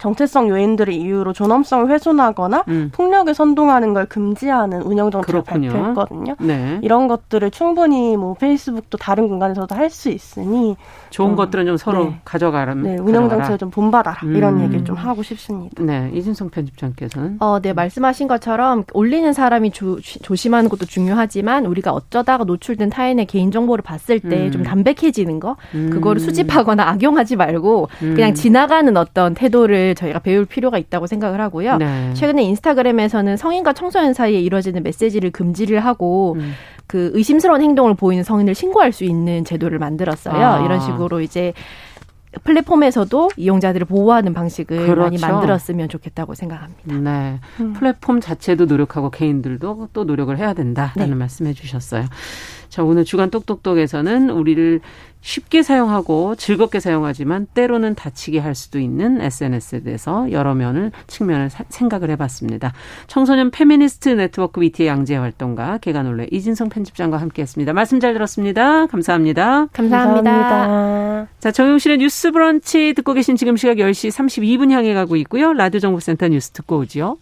정체성 요인들을 이유로 존엄성을 훼손하거나 음. 폭력을 선동하는 걸 금지하는 운영 정책을 발표했거든요. 네. 이런 것들을 충분히 뭐 페이스북도 다른 공간에서도 할 수 있으니 좋은 좀, 것들은 좀 서로 네. 가져가라. 네, 운영 정책을 좀 본받아라 음. 이런 얘기를 좀 하고 싶습니다. 네, 이진성 편집장께서는 어, 네 말씀하신 것처럼 올리는 사람이 조, 조심하는 것도 중요하지만 우리가 어쩌다가 노출된 타인의 개인 정보를 봤을 때좀 음. 담백해지는 거, 음. 그거를 수집하거나 악용하지 말고 그냥 음. 지나가는 어떤 태도를 저희가 배울 필요가 있다고 생각을 하고요. 네. 최근에 인스타그램에서는 성인과 청소년 사이에 이루어지는 메시지를 금지를 하고 음. 그 의심스러운 행동을 보이는 성인을 신고할 수 있는 제도를 만들었어요. 아. 이런 식으로 이제 플랫폼에서도 이용자들을 보호하는 방식을 그렇죠. 많이 만들었으면 좋겠다고 생각합니다. 네. 음. 플랫폼 자체도 노력하고 개인들도 또 노력을 해야 된다라는 네. 말씀해 주셨어요. 자, 오늘 주간 똑똑똑에서는 우리를 쉽게 사용하고 즐겁게 사용하지만 때로는 다치게 할 수도 있는 SNS에 대해서 여러 면을 측면을 사, 생각을 해봤습니다. 청소년 페미니스트 네트워크 위티의 양재 활동가 개관올레 이진성 편집장과 함께했습니다. 말씀 잘 들었습니다. 감사합니다. 감사합니다. 감사합니다. 자 정용실의 뉴스브런치 듣고 계신 지금 시각 10시 32분 향해 가고 있고요. 라디오 정보센터 뉴스 듣고 오죠.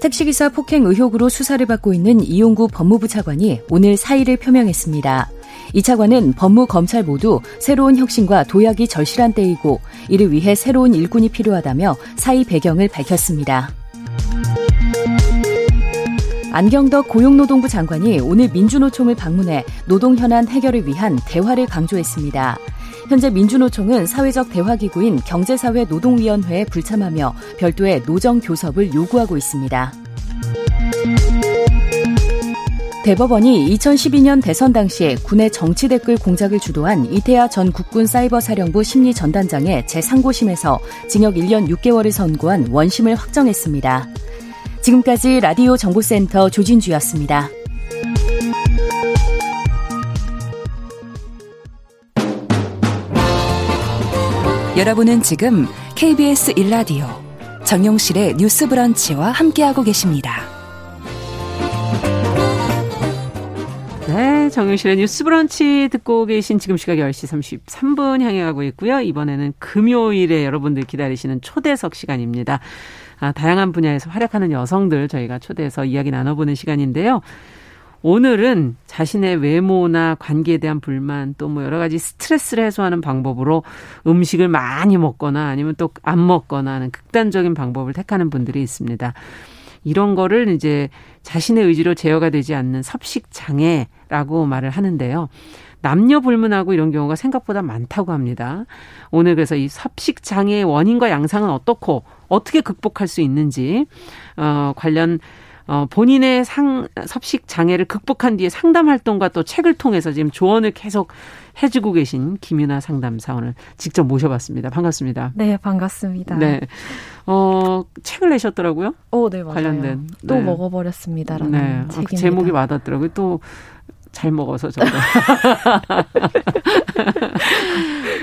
택시기사 폭행 의혹으로 수사를 받고 있는 이용구 법무부 차관이 오늘 사의를 표명했습니다. 이 차관은 법무 검찰 모두 새로운 혁신과 도약이 절실한 때이고 이를 위해 새로운 일꾼이 필요하다며 사의 배경을 밝혔습니다. 안경덕 고용노동부 장관이 오늘 민주노총을 방문해 노동 현안 해결을 위한 대화를 강조했습니다. 현재 민주노총은 사회적 대화기구인 경제사회 노동위원회에 불참하며 별도의 노정 교섭을 요구하고 있습니다. 대법원이 2012년 대선 당시 군의 정치 댓글 공작을 주도한 이태하 전 국군 사이버 사령부 심리 전단장의 제3고심에서 징역 1년 6개월을 선고한 원심을 확정했습니다. 지금까지 라디오 정보센터 조진주였습니다. 여러분은 지금 KBS 1라디오 정용실의 뉴스 브런치와 함께하고 계십니다. 네, 정용실의 뉴스 브런치 듣고 계신 지금 시각 10시 33분 향해 가고 있고요. 이번에는 금요일에 여러분들 기다리시는 초대석 시간입니다. 아, 다양한 분야에서 활약하는 여성들 저희가 초대해서 이야기 나눠보는 시간인데요. 오늘은 자신의 외모나 관계에 대한 불만 또 뭐 여러 가지 스트레스를 해소하는 방법으로 음식을 많이 먹거나 아니면 또 안 먹거나 하는 극단적인 방법을 택하는 분들이 있습니다. 이런 거를 이제 자신의 의지로 제어가 되지 않는 섭식 장애라고 말을 하는데요. 남녀 불문하고 이런 경우가 생각보다 많다고 합니다. 오늘 그래서 이 섭식 장애의 원인과 양상은 어떻고 어떻게 극복할 수 있는지 어 관련 어, 본인의 상, 섭식 장애를 극복한 뒤에 상담 활동과 또 책을 통해서 지금 조언을 계속 해주고 계신 김윤아 상담사원을 직접 모셔봤습니다. 반갑습니다. 네, 반갑습니다. 네. 어, 책을 내셨더라고요? 어, 네, 맞아요. 관련된. 또 네. 먹어버렸습니다라는 네. 책입니다. 그 제목이 와닿더라고요. 또 잘 먹어서 저도.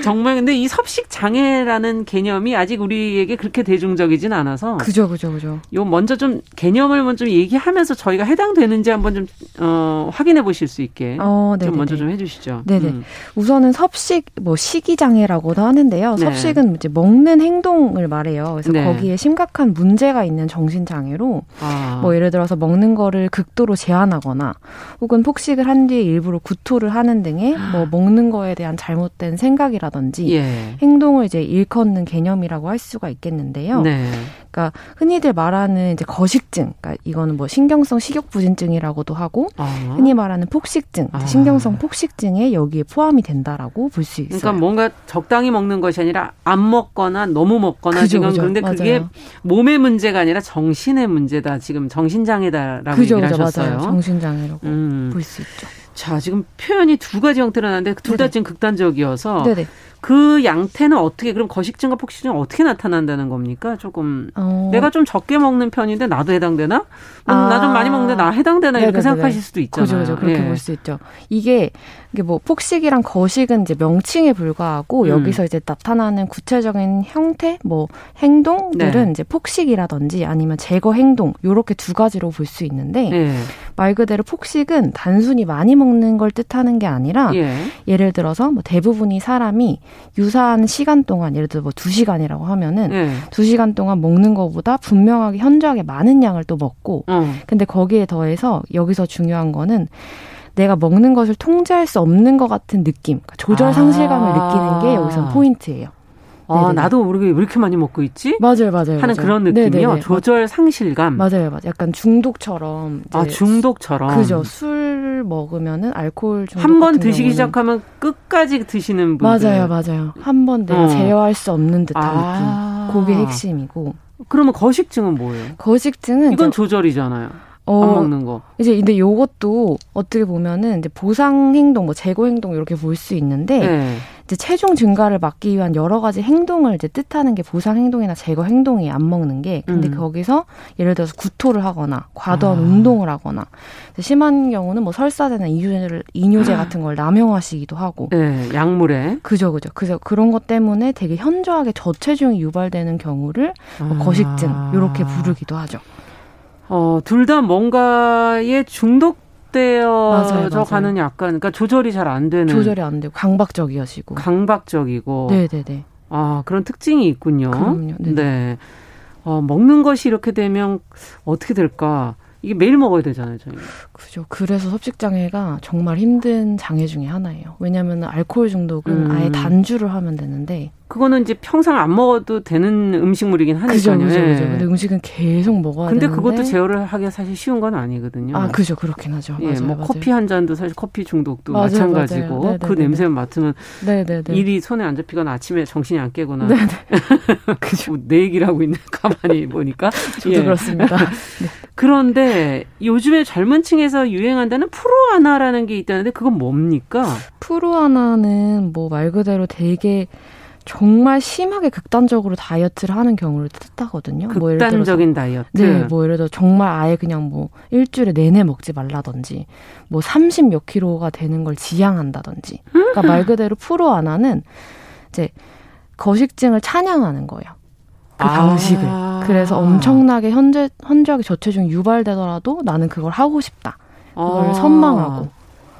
정말 근데 이 섭식 장애라는 개념이 아직 우리에게 그렇게 대중적이진 않아서. 그죠, 그죠, 그죠. 요 먼저 좀 개념을 먼저 얘기하면서 저희가 해당되는지 한번 좀 어, 확인해 보실 수 있게 어, 좀 먼저 좀 해주시죠. 네네. 음. 우선은 섭식 뭐 식이 장애라고도 하는데요. 네. 섭식은 이제 먹는 행동을 말해요. 그래서 네. 거기에 심각한 문제가 있는 정신 장애로 아. 뭐 예를 들어서 먹는 거를 극도로 제한하거나 혹은 폭식을 한 뒤에 일부러 구토를 하는 등의 뭐 먹는 거에 대한 잘못된 생각이라든지 예. 행동을 이제 일컫는 개념이라고 할 수가 있겠는데요. 네. 그러니까 그러니까 흔히들 말하는 이제 거식증, 그러니까 이거는 뭐 신경성 식욕 부진증이라고도 하고 아. 흔히 말하는 폭식증, 아. 신경성 폭식증에 여기에 포함이 된다라고 볼 수 있어요. 그러니까 뭔가 적당히 먹는 것이 아니라 안 먹거나 너무 먹거나 그죠, 지금 그죠. 그런데 맞아요. 그게 몸의 문제가 아니라 정신의 문제다. 지금 정신장애다라고 그죠, 얘기를 그죠, 하셨어요. 맞아요. 정신장애라고 음. 볼수 있죠. 자, 지금 표현이 두 가지 형태로 나는데 둘 다 지금 극단적이어서 네네. 그 양태는 어떻게 그럼 거식증과 폭식증은 어떻게 나타난다는 겁니까? 조금 어. 내가 좀 적게 먹는 편인데 나도 해당되나? 음, 아. 나좀 많이 먹는데 나 해당되나 이렇게 네네네네. 생각하실 수도 있잖아요. 그죠, 그죠. 그렇게 예. 볼수 있죠. 이게 이게 뭐 폭식이랑 거식은 이제 명칭에 불과하고 음. 여기서 이제 나타나는 구체적인 형태, 뭐 행동들은 네. 이제 폭식이라든지 아니면 제거 행동 요렇게 두 가지로 볼 수 있는데 네. 말 그대로 폭식은 단순히 많이 먹는 걸 뜻하는 게 아니라 예. 예를 들어서 뭐 대부분이 사람이 유사한 시간 동안 예를 들어 뭐 2시간이라고 하면은 네. 2시간 동안 먹는 것보다 분명하게 현저하게 많은 양을 또 먹고 어. 근데 거기에 더해서 여기서 중요한 거는 내가 먹는 것을 통제할 수 없는 것 같은 느낌, 그러니까 조절 상실감을 아. 느끼는 게 여기서 포인트예요. 아, 네네. 나도 모르게 왜 이렇게 많이 먹고 있지? 맞아요, 맞아요. 하는 맞아요. 그런 느낌이요. 네네네. 조절 상실감. 맞아요, 맞아요. 약간 중독처럼. 아, 중독처럼. 그죠. 술 먹으면은 알코올 중독. 한 번 드시기 경우는. 시작하면 끝까지 드시는 분들. 맞아요, 맞아요. 한 번 내가 어. 제어할 수 없는 듯한 아. 느낌. 그게 핵심이고. 그러면 거식증은 뭐예요? 거식증은 이건 조절이잖아요. 어, 안 먹는 거. 이제 근데 요것도 어떻게 보면은 이제 보상 행동, 뭐 재고 행동 이렇게 볼 수 있는데 네. 이제 체중 증가를 막기 위한 여러 가지 행동을 이제 뜻하는 게 보상 행동이나 제거 행동이 안 먹는 게 근데 음. 거기서 예를 들어서 구토를 하거나 과도한 아. 운동을 하거나 심한 경우는 뭐 설사제나 이뇨제 이뇨제 같은 걸 남용하시기도 하고 네, 약물에 그죠 그죠 그래서 그런 것 때문에 되게 현저하게 저체중이 유발되는 경우를 뭐 아. 거식증 이렇게 부르기도 하죠. 어, 둘 다 뭔가에 중독 되어져 가는 약간, 그러니까 조절이 잘 안 되는. 조절이 안 되고, 강박적이어지고. 강박적이고. 네네네. 아, 그런 특징이 있군요. 그럼요. 네네. 네. 어, 먹는 것이 이렇게 되면 어떻게 될까? 이게 매일 먹어야 되잖아요, 저희. 그죠. 그래서 섭식 장애가 정말 힘든 장애 중에 하나예요. 왜냐하면 알코올 중독은 음. 아예 단주를 하면 되는데 그거는 이제 평생 안 먹어도 되는 음식물이긴 하니까요. 그죠, 그죠, 그죠. 근데 음식은 계속 먹어야 근데 되는데. 그것도 제어를 하기가 사실 쉬운 건 아니거든요. 아, 그죠. 그렇긴 하죠. 예, 맞아요, 뭐 맞아요. 커피 한 잔도 사실 커피 중독도 맞아요, 마찬가지고 맞아요. 그 냄새 맡으면 네네네. 일이 손에 안 잡히거나 아침에 정신이 안 깨거나. 네네. 그죠. 뭐내 얘기를 하고 있는 가만히 보니까. 저도 예. 그렇습니다. 네. 그런데 요즘에 젊은 층에서 유행한다는 프로아나라는 게 있다는데 그건 뭡니까? 프로아나는 뭐 말 그대로 되게 정말 심하게 극단적으로 다이어트를 하는 경우를 뜻하거든요. 극단적인 뭐 예를 들어서, 다이어트. 네, 뭐 예를 들어 정말 아예 그냥 뭐 일주일에 내내 먹지 말라든지 뭐 30 몇 킬로가 되는 걸 지향한다든지. 그러니까 말 그대로 프로 하나는 이제 거식증을 찬양하는 거예요. 그 아. 방식을. 그래서 엄청나게 현재 현저하게 저체중이 유발되더라도 나는 그걸 하고 싶다. 그걸 아. 선망하고.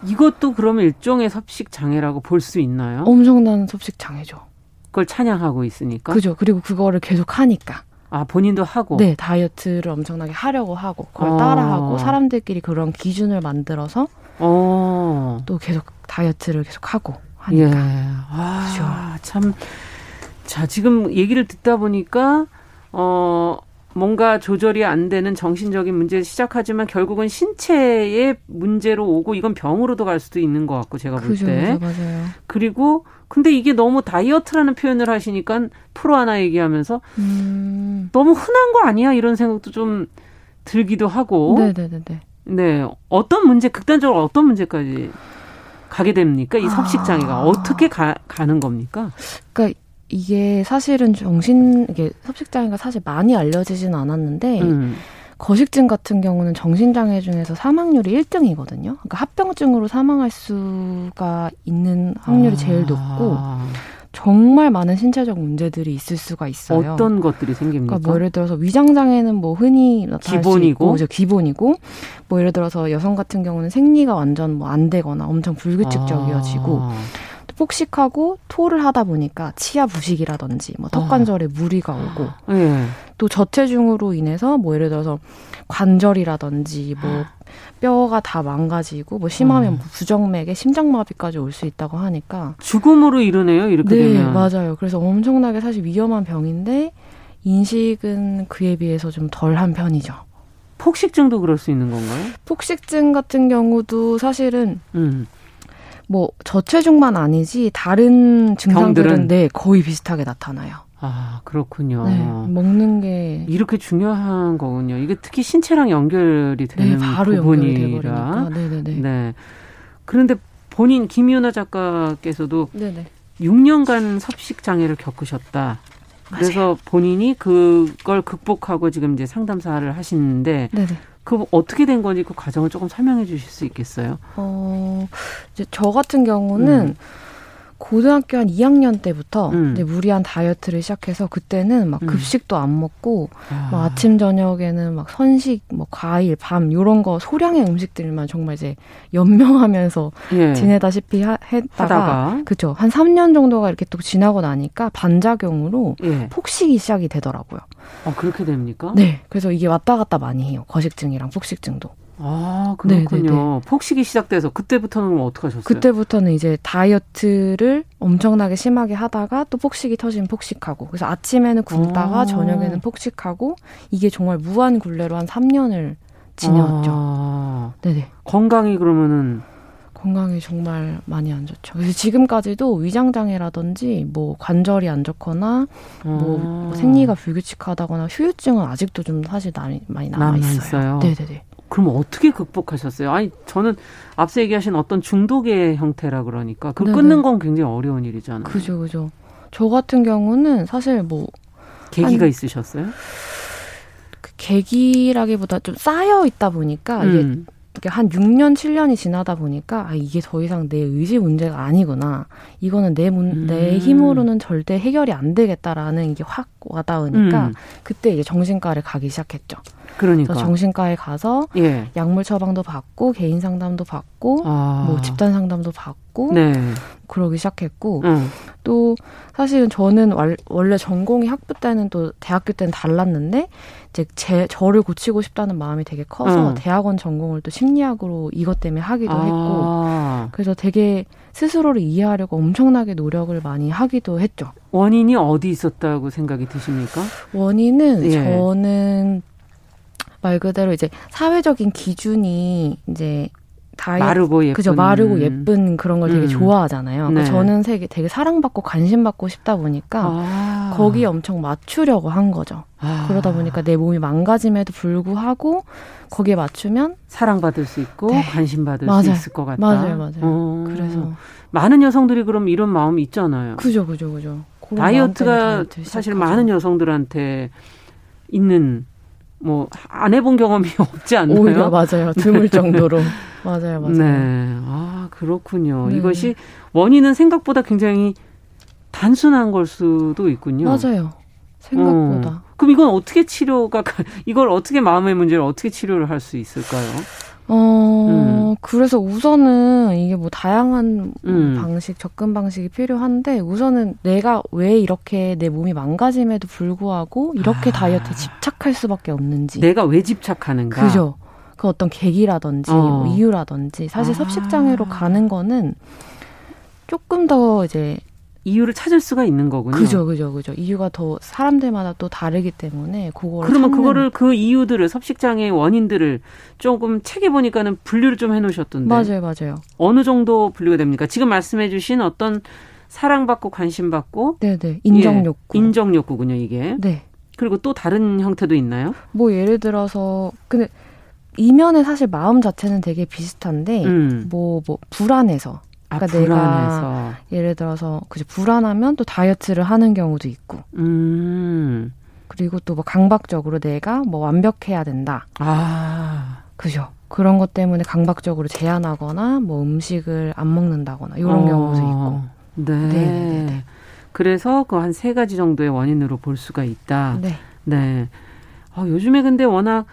이것도 그러면 일종의 섭식 장애라고 볼 수 있나요? 엄청난 섭식 장애죠. 그걸 찬양하고 있으니까. 그죠. 그리고 그거를 계속 하니까. 아, 본인도 하고? 네, 다이어트를 엄청나게 하려고 하고, 그걸 어. 따라하고, 사람들끼리 그런 기준을 만들어서, 어. 또 계속 다이어트를 계속 하고 하니까. 예. 아, 그죠. 참. 자, 지금 얘기를 듣다 보니까, 어, 뭔가 조절이 안 되는 정신적인 문제 시작하지만 결국은 신체의 문제로 오고 이건 병으로도 갈 수도 있는 것 같고 제가 볼 때. 그죠, 맞아요. 그리고 근데 이게 너무 다이어트라는 표현을 하시니까 프로 하나 얘기하면서 음. 너무 흔한 거 아니야 이런 생각도 좀 들기도 하고. 네네네. 네 어떤 문제 극단적으로 어떤 문제까지 가게 됩니까 이 섭식 장애가 아. 어떻게 가, 가는 겁니까? 그러니까 이게 사실은 정신 이게 섭식 장애가 사실 많이 알려지지는 않았는데. 음. 거식증 같은 경우는 정신장애 중에서 사망률이 1등이거든요. 그러니까 합병증으로 사망할 수가 있는 확률이 제일 높고 정말 많은 신체적 문제들이 있을 수가 있어요. 어떤 것들이 생깁니까? 그러니까 뭐 예를 들어서 위장 장애는 뭐 흔히 기본이고, 수 있고, 기본이고, 뭐 예를 들어서 여성 같은 경우는 생리가 완전 뭐 안 되거나 엄청 불규칙적이어지고, 아. 폭식하고 토를 하다 보니까 치아 부식이라든지 뭐 턱관절에 어. 무리가 오고 네. 또 저체중으로 인해서 뭐 예를 들어서 관절이라든지 뭐 뼈가 다 망가지고 뭐 심하면 음. 부정맥에 심장마비까지 올 수 있다고 하니까 죽음으로 이르네요 이렇게 네, 되면 맞아요. 그래서 엄청나게 사실 위험한 병인데 인식은 그에 비해서 좀 덜한 편이죠. 폭식증도 그럴 수 있는 건가요? 폭식증 같은 경우도 사실은 음. 뭐 저체중만 아니지 다른 증상들은? 네 거의 비슷하게 나타나요. 아 그렇군요. 네, 먹는 게 이렇게 중요한 거군요. 이게 특히 신체랑 연결이 되는 네, 바로 부분이라. 네네네. 네. 그런데 본인 김윤아 작가께서도 네네. 6년간 섭식 장애를 겪으셨다. 그래서 맞아요. 본인이 그걸 극복하고 지금 이제 상담사를 하시는데 네네. 그 어떻게 된 건지 그 과정을 조금 설명해 주실 수 있겠어요? 어, 이제 저 같은 경우는 음. 고등학교 한 2학년 때부터 음. 무리한 다이어트를 시작해서 그때는 막 음. 급식도 안 먹고 아. 막 아침 저녁에는 막 선식, 뭐 과일, 밤 요런 거 소량의 음식들만 정말 이제 연명하면서 예. 지내다시피 하, 했다가 그죠 한 3년 정도가 이렇게 또 지나고 나니까 반작용으로 예. 폭식이 시작이 되더라고요. 아 그렇게 됩니까? 네, 그래서 이게 왔다 갔다 많이 해요. 거식증이랑 폭식증도. 아, 그렇군요. 네네네. 폭식이 시작돼서 그때부터는 어떻게 하셨어요? 그때부터는 이제 다이어트를 엄청나게 심하게 하다가 또 폭식이 터지면 폭식하고 그래서 아침에는 굶다가 아. 저녁에는 폭식하고 이게 정말 무한 굴레로 한 3년을 지내왔죠. 아. 네네. 건강이 그러면은 건강이 정말 많이 안 좋죠. 그래서 지금까지도 위장 장애라든지 뭐 관절이 안 좋거나 뭐, 뭐 생리가 불규칙하다거나 휴유증은 아직도 좀 사실 많이 남아 있어요. 네네네. 그럼 어떻게 극복하셨어요? 아니 저는 앞서 얘기하신 어떤 중독의 형태라 그러니까 그 끊는 건 굉장히 어려운 일이잖아요. 그죠, 그죠. 저 같은 경우는 사실 뭐 계기가 한, 있으셨어요? 그 계기라기보다 좀 쌓여 있다 보니까 음. 이게 한 6년, 7년이 지나다 보니까 아 이게 더 이상 내 의지 문제가 아니구나. 이거는 내, 문, 음. 내 힘으로는 절대 해결이 안 되겠다라는 이게 확 와닿으니까 음. 그때 이제 정신과를 가기 시작했죠. 그러니까 정신과에 가서 예. 약물 처방도 받고 개인 상담도 받고 아. 뭐 집단 상담도 받고 네. 그러기 시작했고 음. 또 사실은 저는 원래 전공이 학부 때는 또 대학교 때는 달랐는데 이제 제 저를 고치고 싶다는 마음이 되게 커서 음. 대학원 전공을 또 심리학으로 이것 때문에 하기도 아. 했고 그래서 되게 스스로를 이해하려고 엄청나게 노력을 많이 하기도 했죠. 원인이 어디 있었다고 생각이 드십니까? 원인은 예. 저는 말 그대로 이제 사회적인 기준이 이제 다이 마르고 예쁜 그죠 마르고 예쁜 그런 걸 되게 음. 좋아하잖아요. 네. 저는 되게 되게 사랑받고 관심받고 싶다 보니까 아. 거기에 엄청 맞추려고 한 거죠. 아. 그러다 보니까 내 몸이 망가짐에도 불구하고 거기에 맞추면 사랑받을 수 있고 네. 관심받을 맞아요. 수 있을 것 같다. 맞아요, 맞아요. 어. 그래서 많은 여성들이 그럼 이런 마음이 있잖아요. 그죠, 그죠, 그죠. 다이어트가 사실 많은 여성들한테 있는 뭐 안 해본 경험이 없지 않나요? 오히려 맞아요. 드물 정도로. 맞아요, 맞아요. 네. 아, 그렇군요. 네. 이것이 원인은 생각보다 굉장히 단순한 걸 수도 있군요. 맞아요. 생각보다. 어. 그럼 이건 어떻게 치료가 이걸 어떻게 마음의 문제를 어떻게 치료를 할 수 있을까요? 어, 음. 그래서 우선은 이게 뭐 다양한 음. 방식, 접근 방식이 필요한데 우선은 내가 왜 이렇게 내 몸이 망가짐에도 불구하고 이렇게 아. 다이어트에 집착할 수밖에 없는지. 내가 왜 집착하는가? 그죠. 그 어떤 계기라든지 어. 뭐 이유라든지 사실 아. 섭식장애로 가는 거는 조금 더 이제 이유를 찾을 수가 있는 거군요. 그죠, 그죠, 그죠. 이유가 더 사람들마다 또 다르기 때문에 그거 그러면 그거를 그 이유들을 섭식장애 원인들을 조금 책에 보니까는 분류를 좀 해놓으셨던데. 맞아요, 맞아요. 어느 정도 분류가 됩니까? 지금 말씀해주신 어떤 사랑받고 관심받고, 네네 인정 욕구, 예, 인정 욕구군요, 이게. 네. 그리고 또 다른 형태도 있나요? 뭐 예를 들어서 근데 이면에 사실 마음 자체는 되게 비슷한데 음. 뭐, 뭐 불안해서 아, 그러니까 불안해서. 내가 예를 들어서 그죠 불안하면 또 다이어트를 하는 경우도 있고. 음. 그리고 또 뭐 강박적으로 내가 뭐 완벽해야 된다. 아. 그죠. 그런 것 때문에 강박적으로 제한하거나 뭐 음식을 안 먹는다거나 이런 어. 경우도 있고. 네. 네. 네, 네. 그래서 그 한 세 가지 정도의 원인으로 볼 수가 있다. 네. 네. 아, 요즘에 근데 워낙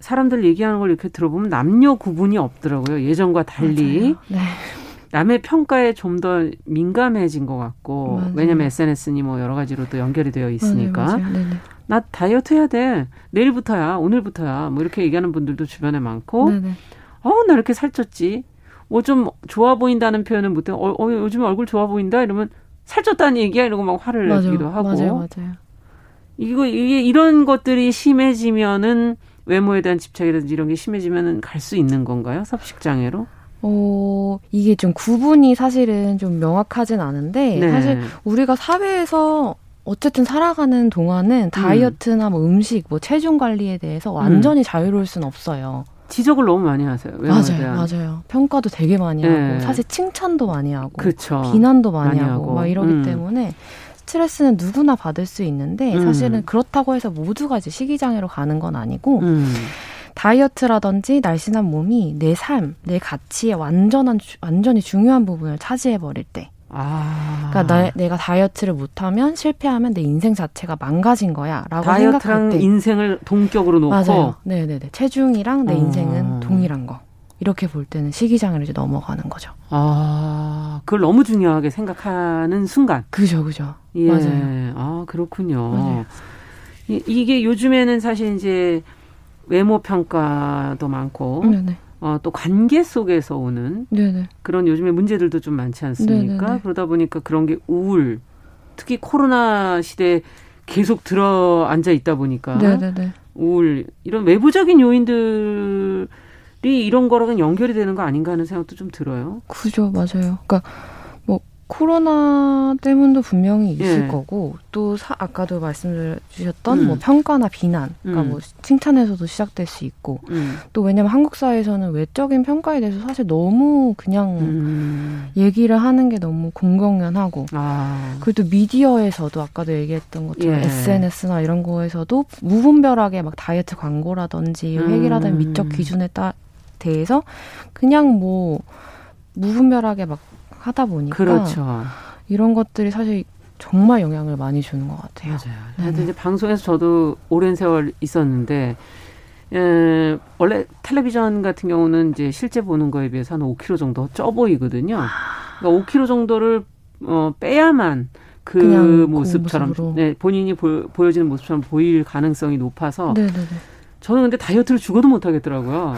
사람들 얘기하는 걸 이렇게 들어보면 남녀 구분이 없더라고요. 예전과 달리. 네. 남의 평가에 좀 더 민감해진 것 같고 맞아요. 왜냐면 SNS니 뭐 여러 가지로 또 연결이 되어 있으니까. 맞아요, 맞아요. 나 다이어트 해야 돼. 내일부터야 오늘부터야 뭐 이렇게 얘기하는 분들도 주변에 많고. 어나 이렇게 살쪘지. 뭐 좀 좋아 보인다는 표현은 못해. 어, 어 요즘에 얼굴 좋아 보인다? 이러면 살쪘다는 얘기야? 이러고 막 화를 내기도 하고. 맞아요 맞아요. 이거 이게 이런 것들이 심해지면은 외모에 대한 집착이라든지 이런 게 심해지면은 갈 수 있는 건가요? 섭식 장애로? 어, 이게 좀 구분이 사실은 좀 명확하진 않은데, 네. 사실 우리가 사회에서 어쨌든 살아가는 동안은 다이어트나 뭐 음식, 뭐 체중 관리에 대해서 완전히 음. 자유로울 순 없어요. 지적을 너무 많이 하세요. 맞아요, 대한. 맞아요. 평가도 되게 많이 네. 하고 사실 칭찬도 많이 하고, 그쵸. 비난도 많이, 많이 하고, 하고, 막 이러기 음. 때문에 스트레스는 누구나 받을 수 있는데 음. 사실은 그렇다고 해서 모두가 이제 식이장애로 가는 건 아니고. 음. 다이어트라든지 날씬한 몸이 내 삶, 내 가치에 완전한 완전히 중요한 부분을 차지해 버릴 때 아. 그러니까 나, 내가 다이어트를 못하면 실패하면 내 인생 자체가 망가진 거야라고 생각할 때 인생을 동격으로 놓고 맞아요. 네네네 체중이랑 내 어. 인생은 동일한 거 이렇게 볼 때는 시기장애를 이제 넘어가는 거죠. 아 그걸 너무 중요하게 생각하는 순간. 그죠 그죠. 예. 맞아요. 아 그렇군요. 맞아요. 이, 이게 요즘에는 사실 이제 외모 평가도 많고 네네. 어, 또 관계 속에서 오는 네네. 그런 요즘에 문제들도 좀 많지 않습니까? 네네네. 그러다 보니까 그런 게 우울, 특히 코로나 시대에 계속 들어 앉아 있다 보니까. 우울 이런 외부적인 요인들이 이런 거랑은 연결이 되는 거 아닌가 하는 생각도 좀 들어요. 그죠, 맞아요. 그러니까 코로나 때문도 분명히 있을 예. 거고 또 사, 아까도 말씀 주셨던 음. 뭐 평가나 비난, 그러니까 음. 뭐 칭찬에서도 시작될 수 있고 음. 또 왜냐면 한국 사회에서는 외적인 평가에 대해서 사실 너무 그냥 음. 얘기를 하는 게 너무 공공연하고 아. 그리고 또 미디어에서도 아까도 얘기했던 것처럼 예. SNS나 이런 거에서도 무분별하게 막 다이어트 광고라든지 획일화된 미적 기준에 따 대해서 그냥 뭐 무분별하게 막 하다 보니까 그렇죠. 이런 것들이 사실 정말 영향을 많이 주는 것 같아요. 맞아요. 네. 이제 방송에서 저도 오랜 세월 있었는데 에, 원래 텔레비전 같은 경우는 이제 실제 보는 거에 비해서 한 5kg 정도 쪄 보이거든요. 그러니까 5kg 정도를 어, 빼야만 그 모습처럼 그 네, 본인이 보, 여지는 모습처럼 보일 가능성이 높아서 네네네. 저는 근데 다이어트를 죽어도 못 하겠더라고요.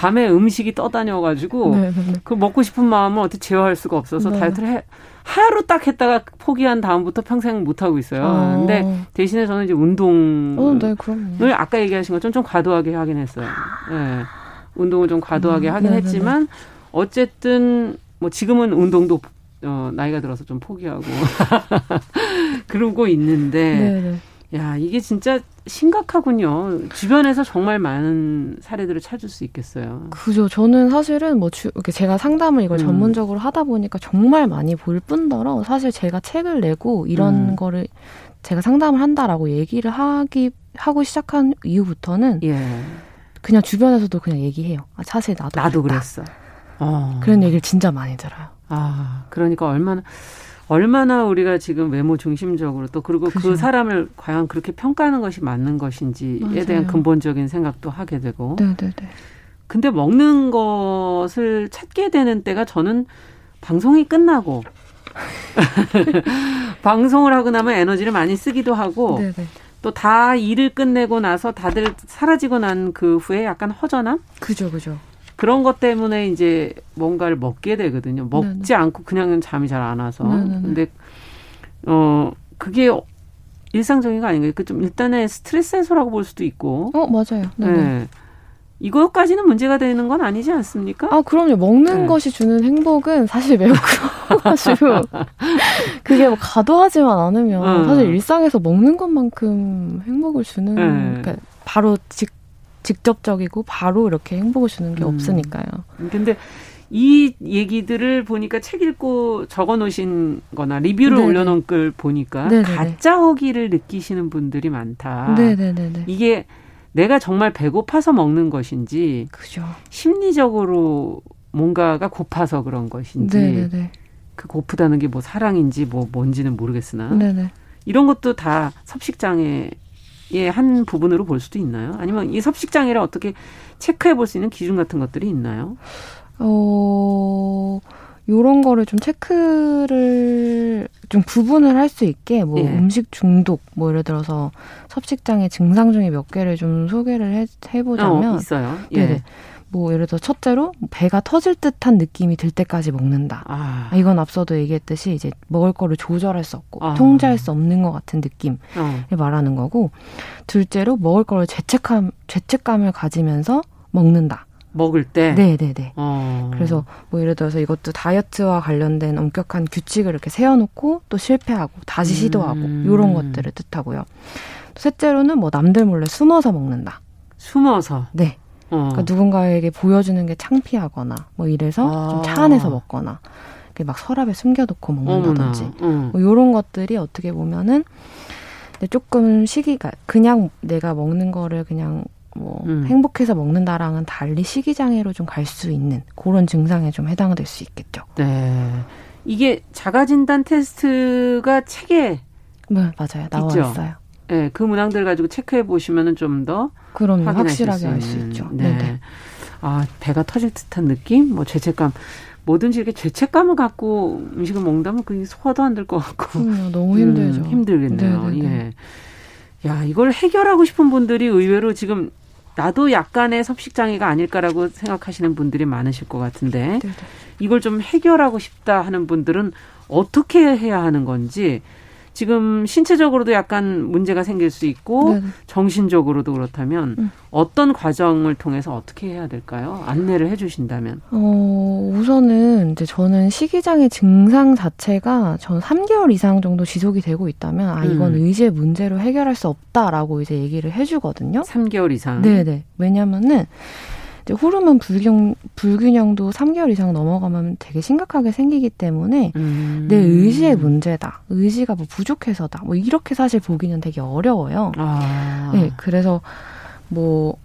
밤에 음식이 떠다녀가지고 네, 네, 네. 그 먹고 싶은 마음을 어떻게 제어할 수가 없어서 네. 다이어트를 해, 하루 딱 했다가 포기한 다음부터 평생 못 하고 있어요. 아. 근데 대신에 저는 이제 운동을 어, 네, 아까 얘기하신 것처럼 좀 과도하게 하긴 했어요. 네. 운동을 좀 과도하게 음, 하긴 했지만 어쨌든 뭐 지금은 운동도 어, 나이가 들어서 좀 포기하고 그러고 있는데. 야, 이게 진짜 심각하군요. 주변에서 정말 많은 사례들을 찾을 수 있겠어요. 그죠. 저는 사실은 뭐 주, 제가 상담을 이걸 음. 전문적으로 하다 보니까 정말 많이 볼 뿐더러 사실 제가 책을 내고 이런 음. 거를 제가 상담을 한다라고 얘기를 하기 하고 시작한 이후부터는 예. 그냥 주변에서도 그냥 얘기해요. 아, 사실 나도 나도 그랬어. 어. 그런 얘기를 진짜 많이 들어요. 아, 그러니까 얼마나 얼마나 우리가 지금 외모 중심적으로 또 그리고 그 그죠. 그 사람을 과연 그렇게 평가하는 것이 맞는 것인지에 맞아요. 대한 근본적인 생각도 하게 되고. 네네네. 근데 먹는 것을 찾게 되는 때가 저는 방송이 끝나고 방송을 하고 나면 에너지를 많이 쓰기도 하고 또다 일을 끝내고 나서 다들 사라지고 난 그 후에 약간 허전함? 그죠, 그죠. 그런 것 때문에 이제 뭔가를 먹게 되거든요. 먹지 네네. 않고 그냥 잠이 잘 안 와서. 네네. 근데 어 그게 일상적인 거 아닌가요? 그 좀 일단의 스트레스 해소라고 볼 수도 있고. 어 맞아요. 네네. 네. 이것까지는 문제가 되는 건 아니지 않습니까? 아, 그럼요. 먹는 네. 것이 주는 행복은 사실 매우 크가지고 그게 뭐 과도하지만 않으면 어. 사실 일상에서 먹는 것만큼 행복을 주는 네. 그러니까 바로 직 직접적이고 바로 이렇게 행복을 주는 게 음. 없으니까요. 근데 이 얘기들을 보니까 책 읽고 적어 놓으신 거나 리뷰를 네네. 올려놓은 걸 보니까 네네네. 가짜 허기를 느끼시는 분들이 많다. 네네네. 이게 내가 정말 배고파서 먹는 것인지 그죠. 심리적으로 뭔가가 고파서 그런 것인지 네네네. 그 고프다는 게 뭐 사랑인지 뭐 뭔지는 모르겠으나 네네. 이런 것도 다 섭식장애 한 부분으로 볼 수도 있나요? 아니면 이 섭식 장애를 어떻게 체크해 볼 수 있는 기준 같은 것들이 있나요? 어, 요런 거를 좀 체크를 좀 구분을 할 수 있게 뭐 예. 음식 중독 뭐 예를 들어서 섭식장애 증상 중에 몇 개를 좀 소개를 해, 해보자면 어, 있어요. 예. 네 뭐 예를 들어 첫째로 배가 터질 듯한 느낌이 들 때까지 먹는다. 아. 아 이건 앞서도 얘기했듯이 이제 먹을 거를 조절할 수 없고 아. 통제할 수 없는 것 같은 느낌을 어. 말하는 거고 둘째로 먹을 거를 죄책감 죄책감을 가지면서 먹는다. 먹을 때? 네네네. 어. 그래서 뭐 예를 들어서 이것도 다이어트와 관련된 엄격한 규칙을 이렇게 세워놓고 또 실패하고 다시 시도하고 음. 이런 것들을 뜻하고요. 셋째로는 뭐 남들 몰래 숨어서 먹는다. 숨어서? 네. 어. 그러니까 누군가에게 보여주는 게 창피하거나 뭐 이래서 아. 좀차 안에서 먹거나 막 서랍에 숨겨놓고 먹는다든지 어. 뭐 이런 것들이 어떻게 보면은 조금 시기가 그냥 내가 먹는 거를 그냥 뭐 음. 행복해서 먹는다랑은 달리 식이 장애로 좀 갈 수 있는 그런 증상에 좀 해당될 수 있겠죠. 네. 이게 자가 진단 테스트가 책에 네, 맞아요. 나와 있죠? 있어요. 네, 그 문항들 가지고 체크해 보시면은 좀 더 확실하게 알 수 있죠. 네. 네 아, 배가 터질 듯한 느낌? 뭐 죄책감. 뭐든지 이렇게 죄책감을 갖고 음식을 먹는다면 그게 소화도 안 될 것 같고. 음, 너무 힘들죠. 음, 힘들겠네요. 네네네. 예. 야, 이걸 해결하고 싶은 분들이 의외로 지금 나도 약간의 섭식 장애가 아닐까라고 생각하시는 분들이 많으실 것 같은데 네네. 이걸 좀 해결하고 싶다 하는 분들은 어떻게 해야 하는 건지 지금 신체적으로도 약간 문제가 생길 수 있고 네네. 정신적으로도 그렇다면 음. 어떤 과정을 통해서 어떻게 해야 될까요? 안내를 해주신다면. 어, 우선은 이제 저는 식이장애 증상 자체가 저는 3개월 이상 정도 지속이 되고 있다면 아 이건 음. 의지의 문제로 해결할 수 없다라고 이제 얘기를 해주거든요. 3개월 이상. 네네. 왜냐면은 호르몬 불균, 불균형도 3개월 이상 넘어가면 되게 심각하게 생기기 때문에 음. 내 의지의 문제다. 의지가 뭐 부족해서다. 뭐 이렇게 사실 보기는 되게 어려워요. 아. 네, 그래서 뭐,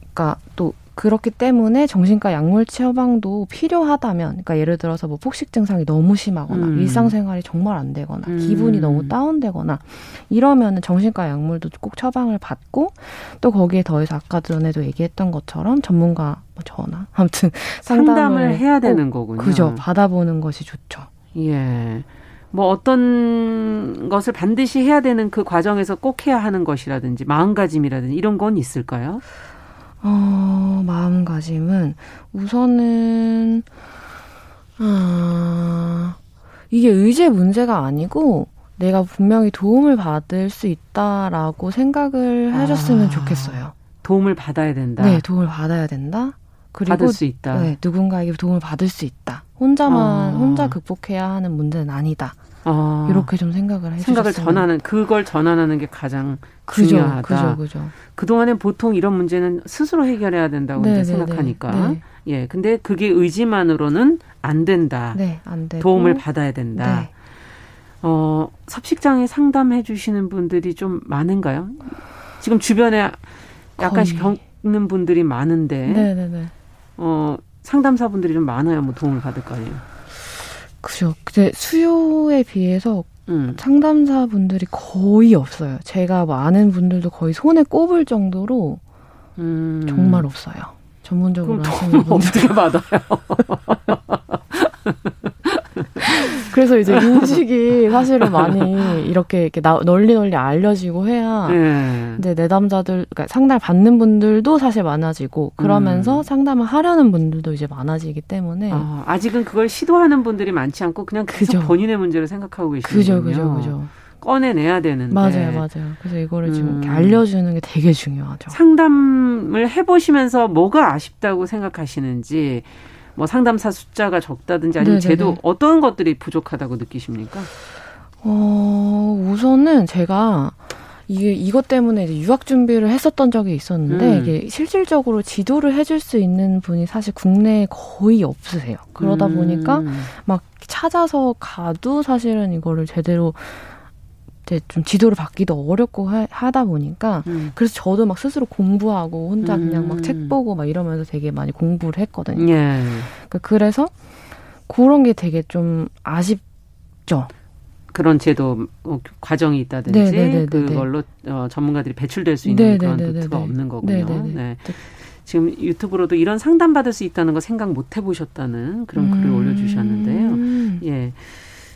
그니까 또 그렇기 때문에 정신과 약물 처방도 필요하다면, 그러니까 예를 들어서 뭐 폭식 증상이 너무 심하거나 음. 일상생활이 정말 안 되거나 음. 기분이 너무 다운되거나 이러면은 정신과 약물도 꼭 처방을 받고 또 거기에 더해서 아까 전에도 얘기했던 것처럼 전문가 뭐 전화 아무튼 상담을, 상담을 해야 되는 거군요. 그죠 받아보는 것이 좋죠. 예. 뭐 어떤 것을 반드시 해야 되는 그 과정에서 꼭 해야 하는 것이라든지 마음가짐이라든지 이런 건 있을까요? 어, 마음가짐은 우선은 아, 이게 의지의 문제가 아니고 내가 분명히 도움을 받을 수 있다라고 생각을 하셨으면 아, 좋겠어요. 도움을 받아야 된다. 네, 도움을 받아야 된다. 그리고 받을 수 있다. 네, 누군가에게 도움을 받을 수 있다. 혼자만 아. 혼자 극복해야 하는 문제는 아니다. 아. 이렇게 좀 생각을 해 생각을 전하는 그걸 전환하는 게 가장 그죠, 중요하다. 그죠, 그죠. 그 동안엔 보통 이런 문제는 스스로 해결해야 된다고 네, 이제 네, 생각하니까. 네, 네. 예. 근데 그게 의지만으로는 안 된다. 네, 안 되고. 도움을 받아야 된다. 네. 어, 섭식장애 상담해 주시는 분들이 좀 많은가요? 지금 주변에 약간씩 거의. 겪는 분들이 많은데. 네, 네, 네. 어, 상담사분들이 좀 많아요. 뭐 도움을 받을 거 아니에요. 그죠. 근데 수요에 비해서 음. 상담사분들이 거의 없어요. 제가 뭐 아는 분들도 거의 손에 꼽을 정도로 음. 정말 없어요. 전문적으로 하시는 분들 어떻게 받아요? 그래서 이제 인식이 사실은 많이 이렇게, 이렇게 나, 널리 널리 알려지고 해야 네. 이제 내담자들 그러니까 상담 받는 분들도 사실 많아지고 그러면서 음. 상담을 하려는 분들도 이제 많아지기 때문에 어, 아직은 그걸 시도하는 분들이 많지 않고 그냥 계속 그죠. 본인의 문제를 생각하고 계시는군요. 그죠, 그죠, 그죠. 꺼내내야 되는데. 맞아요, 맞아요. 그래서 이거를 지금 음. 알려주는 게 되게 중요하죠. 상담을 해보시면서 뭐가 아쉽다고 생각하시는지, 뭐 상담사 숫자가 적다든지 아니면 네네네. 제도 어떤 것들이 부족하다고 느끼십니까? 어, 우선은 제가 이게 이것 때문에 이제 유학 준비를 했었던 적이 있었는데 음. 이게 실질적으로 지도를 해줄 수 있는 분이 사실 국내에 거의 없으세요. 그러다 음. 보니까 막 찾아서 가도 사실은 이거를 제대로 이제 좀 지도를 받기도 어렵고 하, 다 보니까 음. 그래서 저도 막 스스로 공부하고 혼자 음. 그냥 막 책 보고 막 이러면서 되게 많이 공부를 했거든요. 예. 그러니까 그래서 그런 게 되게 좀 아쉽죠. 그런 제도 어, 과정이 있다든지 네네네네네. 그걸로 어, 전문가들이 배출될 수 있는 네네네네네. 그런 루트가 없는 거군요. 네네네. 네. 지금 유튜브로도 이런 상담 받을 수 있다는 거 생각 못 해보셨다는 그런 음. 글을 올려주셨는데요. 예.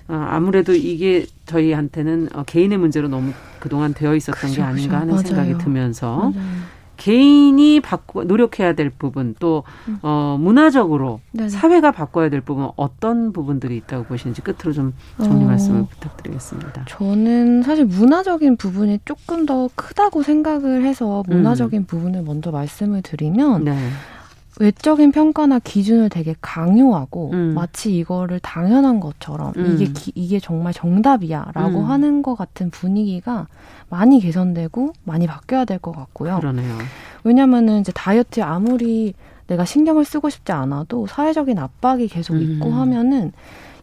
어, 아무래도 이게 저희한테는 어, 개인의 문제로 너무 그동안 되어 있었던 그죠, 게 아닌가 하는 그죠. 생각이 들면서 맞아요. 개인이 바꿔 노력해야 될 부분 또 음. 어, 문화적으로 네네. 사회가 바꿔야 될 부분 어떤 부분들이 있다고 보시는지 끝으로 좀 정리 말씀을 어, 부탁드리겠습니다. 저는 사실 문화적인 부분이 조금 더 크다고 생각을 해서 문화적인 음. 부분을 먼저 말씀을 드리면 네. 외적인 평가나 기준을 되게 강요하고 음. 마치 이거를 당연한 것처럼 음. 이게 기, 이게 정말 정답이야라고 음. 하는 것 같은 분위기가 많이 개선되고 많이 바뀌어야 될 것 같고요. 그러네요. 왜냐면은 이제 다이어트에 아무리 내가 신경을 쓰고 싶지 않아도 사회적인 압박이 계속 있고 음. 하면은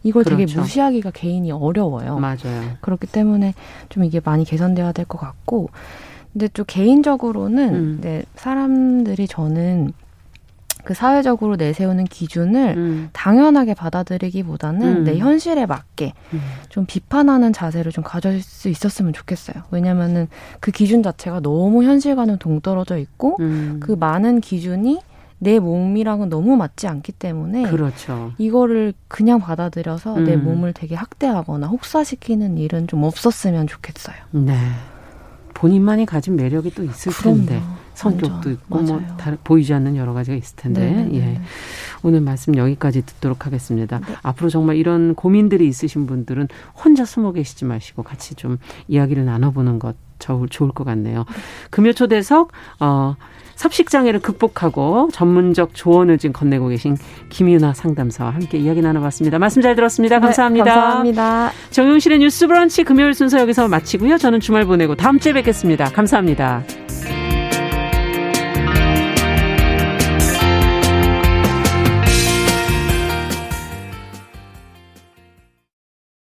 이걸 그렇죠. 되게 무시하기가 개인이 어려워요. 맞아요. 그렇기 때문에 좀 이게 많이 개선돼야 될 것 같고 근데 또 개인적으로는 음. 네, 사람들이 저는 그 사회적으로 내세우는 기준을 음. 당연하게 받아들이기보다는 음. 내 현실에 맞게 음. 좀 비판하는 자세를 좀 가질 수 있었으면 좋겠어요. 왜냐면은 그 기준 자체가 너무 현실과는 동떨어져 있고 음. 그 많은 기준이 내 몸이랑은 너무 맞지 않기 때문에 그렇죠. 이거를 그냥 받아들여서 내 음. 몸을 되게 학대하거나 혹사시키는 일은 좀 없었으면 좋겠어요. 네. 본인만이 가진 매력이 또 있을 그럼요. 텐데 성격도 있고 뭐 맞아요. 뭐 다른, 보이지 않는 여러 가지가 있을 텐데 네네. 네, 예. 네. 오늘 말씀 여기까지 듣도록 하겠습니다. 네. 앞으로 정말 이런 고민들이 있으신 분들은 혼자 숨어 계시지 마시고 같이 좀 이야기를 나눠보는 것 좋을 것 같네요. 금요 초대석 어 섭식 장애를 극복하고 전문적 조언을 지금 건네고 계신 김윤아 상담사와 함께 이야기 나눠봤습니다. 말씀 잘 들었습니다. 감사합니다. 네, 감사합니다. 정용실의 뉴스 브런치 금요일 순서 여기서 마치고요. 저는 주말 보내고 다음 주에 뵙겠습니다. 감사합니다.